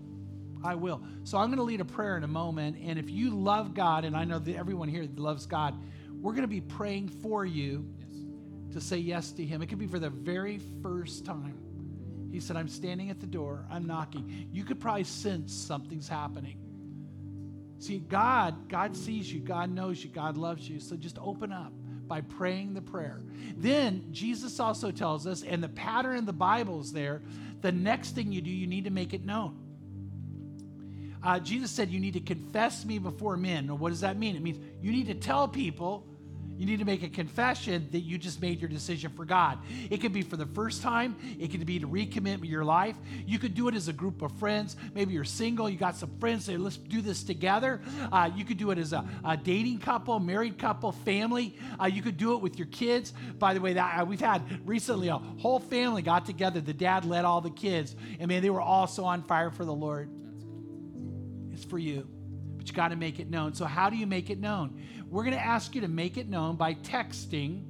I will. So I'm going to lead a prayer in a moment. And if you love God, and I know that everyone here loves God, we're going to be praying for you. To say yes to Him. It could be for the very first time. He said, I'm standing at the door, I'm knocking. You could probably sense something's happening. See, God, God sees you, God knows you, God loves you. So just open up by praying the prayer. Then Jesus also tells us, and the pattern in the Bible is there, the next thing you do, you need to make it known. Uh, Jesus said, You need to confess me before men. Or what does that mean? It means you need to tell people, you need to make a confession that you just made your decision for God. It could be for the first time, it could be to recommit your life. You could do it as a group of friends. Maybe you're single, you got some friends, say, Let's do this together. Uh, you could do it as a, a dating couple, married couple, family. Uh, you could do it with your kids. By the way, that uh, we've had recently a whole family got together. The dad led all the kids, and man, they were all so on fire for the Lord. It's for you, but you got to make it known. So, how do you make it known? We're going to ask you to make it known by texting.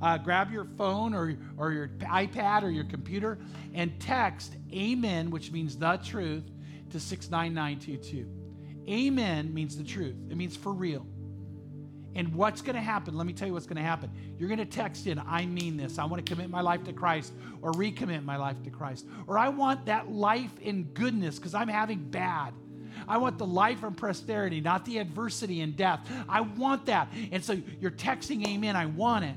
Uh, grab your phone or, or your iPad or your computer and text Amen, which means the truth, to 69922. Amen means the truth, it means for real. And what's going to happen? Let me tell you what's going to happen. You're going to text in, I mean this. I want to commit my life to Christ or recommit my life to Christ. Or I want that life in goodness because I'm having bad. I want the life and prosperity, not the adversity and death. I want that. And so you're texting amen, I want it.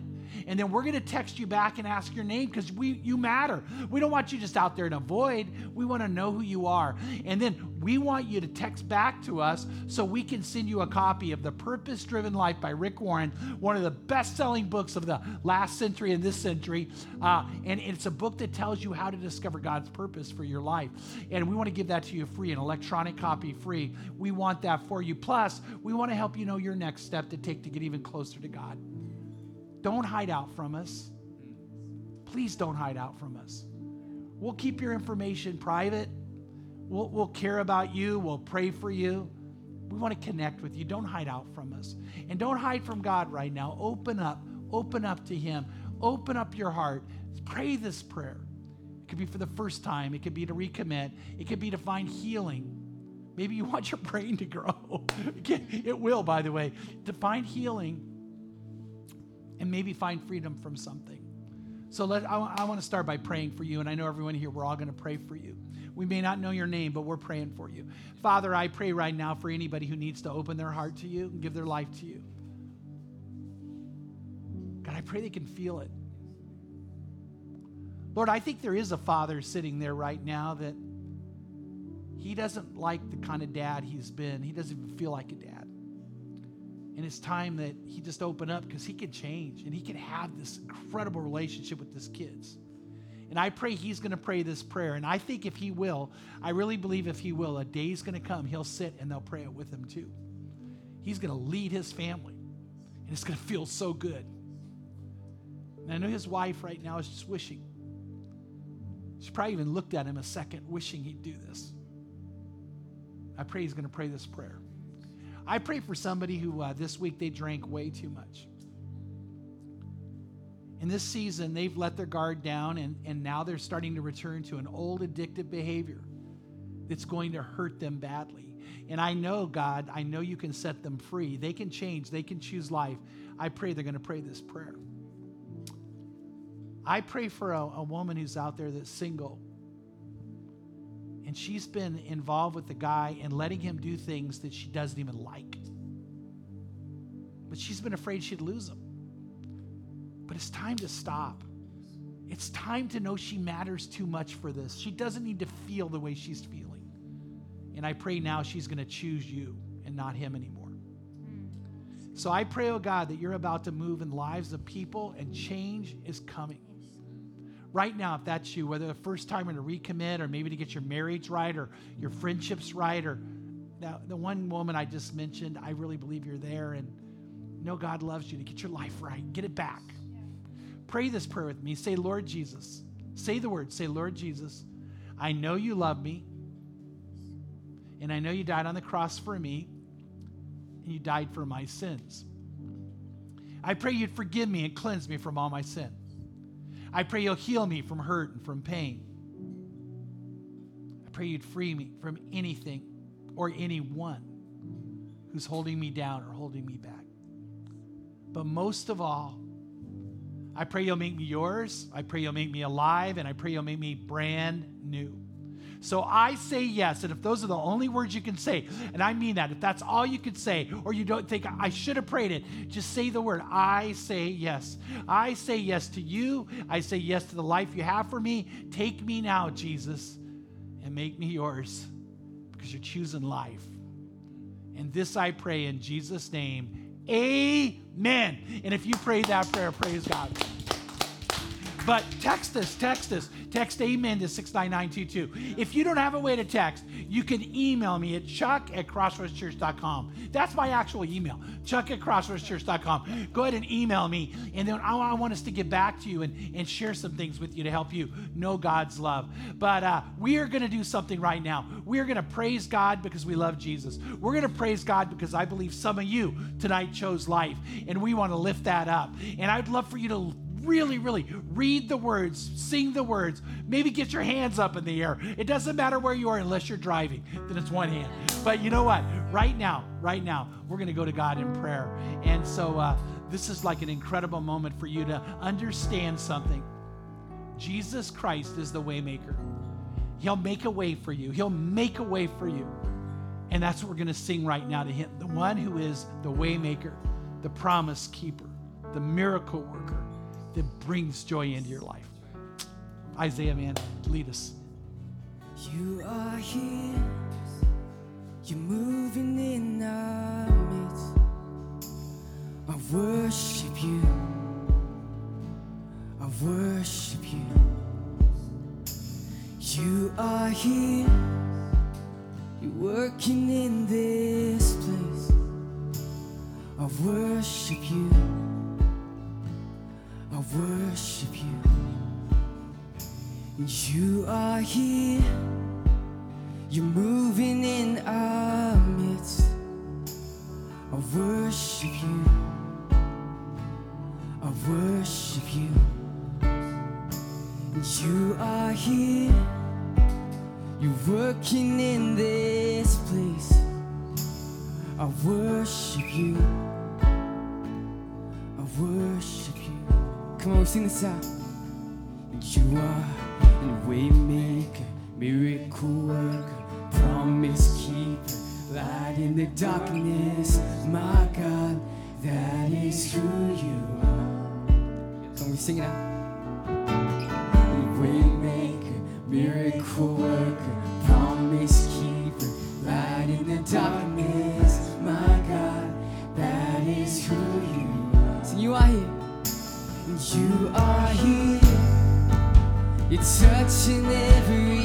And then we're going to text you back and ask your name because we you matter. We don't want you just out there in a void. We want to know who you are. And then we want you to text back to us so we can send you a copy of The Purpose Driven Life by Rick Warren, one of the best selling books of the last century and this century. Uh, and it's a book that tells you how to discover God's purpose for your life. And we want to give that to you free, an electronic copy free. We want that for you. Plus, we want to help you know your next step to take to get even closer to God. Don't hide out from us. Please don't hide out from us. We'll keep your information private. We'll, we'll care about you. We'll pray for you. We want to connect with you. Don't hide out from us. And don't hide from God right now. Open up. Open up to Him. Open up your heart. Pray this prayer. It could be for the first time, it could be to recommit, it could be to find healing. Maybe you want your brain to grow. it will, by the way, to find healing and maybe find freedom from something. So let, I, I want to start by praying for you, and I know everyone here, we're all going to pray for you. We may not know your name, but we're praying for you. Father, I pray right now for anybody who needs to open their heart to you and give their life to you. God, I pray they can feel it. Lord, I think there is a father sitting there right now that he doesn't like the kind of dad he's been. He doesn't even feel like a dad. And it's time that he just open up because he can change and he can have this incredible relationship with his kids. And I pray he's going to pray this prayer. And I think if he will, I really believe if he will, a day's going to come, he'll sit and they'll pray it with him too. He's going to lead his family, and it's going to feel so good. And I know his wife right now is just wishing. She probably even looked at him a second, wishing he'd do this. I pray he's going to pray this prayer. I pray for somebody who uh, this week they drank way too much. In this season, they've let their guard down and, and now they're starting to return to an old addictive behavior that's going to hurt them badly. And I know, God, I know you can set them free. They can change, they can choose life. I pray they're going to pray this prayer. I pray for a, a woman who's out there that's single and she's been involved with the guy and letting him do things that she doesn't even like. But she's been afraid she'd lose him. But it's time to stop. It's time to know she matters too much for this. She doesn't need to feel the way she's feeling. And I pray now she's going to choose you and not him anymore. So I pray, oh God, that you're about to move in lives of people and change is coming right now, if that's you, whether the first time or to recommit or maybe to get your marriage right or your friendships right, or now the one woman I just mentioned, I really believe you're there and know God loves you to get your life right, get it back. Pray this prayer with me. Say, Lord Jesus. Say the word. Say, Lord Jesus, I know you love me, and I know you died on the cross for me, and you died for my sins. I pray you'd forgive me and cleanse me from all my sin. I pray you'll heal me from hurt and from pain. I pray you'd free me from anything or anyone who's holding me down or holding me back. But most of all, I pray you'll make me yours. I pray you'll make me alive, and I pray you'll make me brand new. So I say yes. And if those are the only words you can say, and I mean that, if that's all you could say, or you don't think I should have prayed it, just say the word I say yes. I say yes to you. I say yes to the life you have for me. Take me now, Jesus, and make me yours because you're choosing life. And this I pray in Jesus' name. Amen. And if you pray that prayer, praise God. But text us, text us. Text amen to 69922. If you don't have a way to text, you can email me at chuck at crossroadschurch.com. That's my actual email, chuck at crossroadschurch.com. Go ahead and email me, and then I, want us to get back to you and, and share some things with you to help you know God's love. But uh, we are going to do something right now. We are going to praise God because we love Jesus. We're going to praise God because I believe some of you tonight chose life, and we want to lift that up. And I'd love for you to really, really read the words, sing the words, maybe get your hands up in the air. It doesn't matter where you are unless you're driving, then it's one hand. But you know what? Right now, right now, we're going to go to God in prayer. And so uh, this is like an incredible moment for you to understand something. Jesus Christ is the waymaker. He'll make a way for you. He'll make a way for you. And that's what we're going to sing right now to him, the one who is the waymaker, the promise keeper, the miracle worker, that brings joy into your life. Isaiah, man, lead us. You are here. You're moving in our midst. I worship you. I worship you. You are here. You're working in this place. I worship you worship you. You are here, you're moving in our midst. I worship you, I worship you. You are here, you're working in this place. I worship you. Come on, we sing this out. You are a waymaker, miracle worker, promise keeper, light in the darkness. My God, that is who you are. Come on, we sing it out. Waymaker, miracle worker, promise keeper, light in the darkness. you are here. You're touching every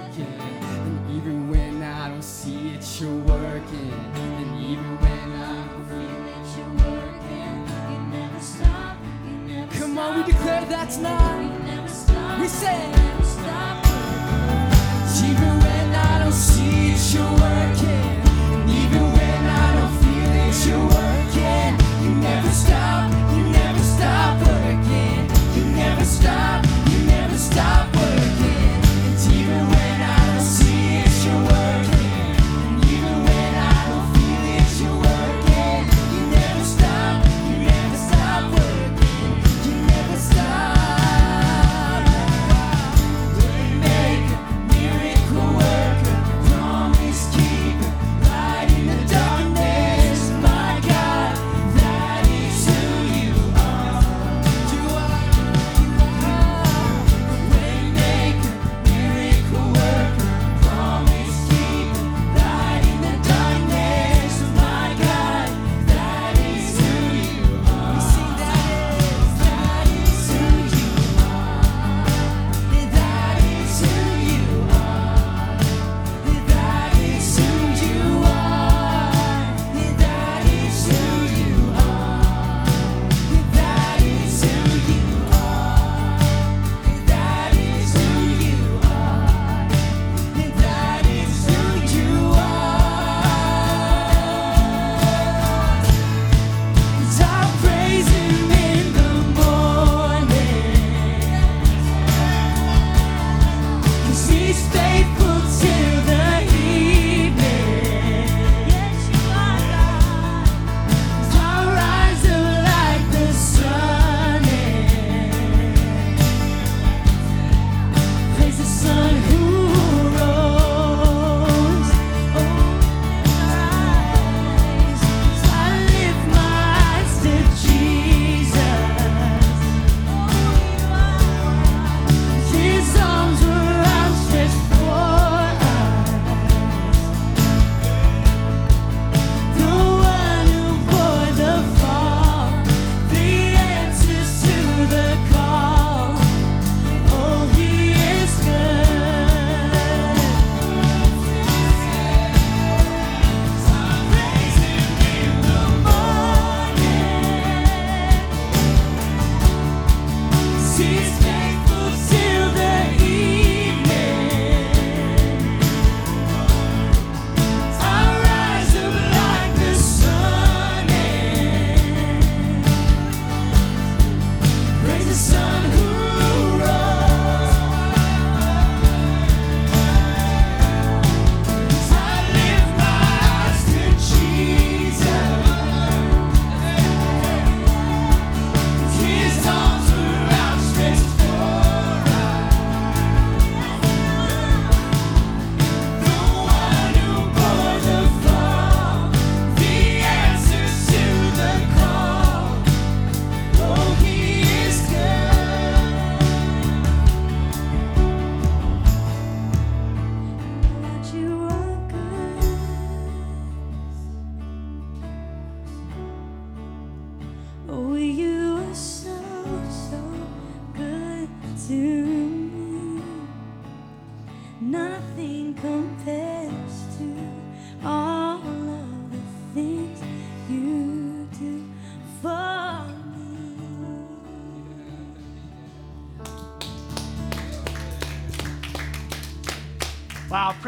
she's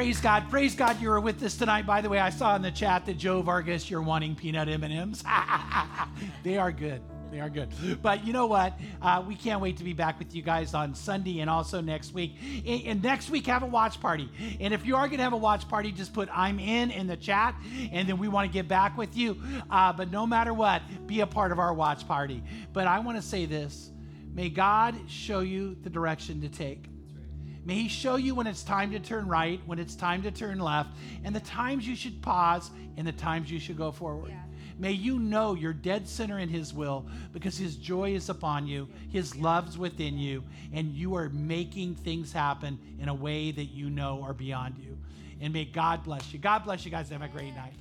praise God. Praise God you were with us tonight. By the way, I saw in the chat that Joe Vargas, you're wanting peanut M&Ms. they are good. They are good. But you know what? Uh, we can't wait to be back with you guys on Sunday and also next week. And, and next week, have a watch party. And if you are going to have a watch party, just put I'm in in the chat, and then we want to get back with you. Uh, but no matter what, be a part of our watch party. But I want to say this may God show you the direction to take. May He show you when it's time to turn right, when it's time to turn left, and the times you should pause and the times you should go forward. May you know you're dead center in His will because His joy is upon you, His love's within you, and you are making things happen in a way that you know are beyond you. And may God bless you. God bless you guys. Have a great night.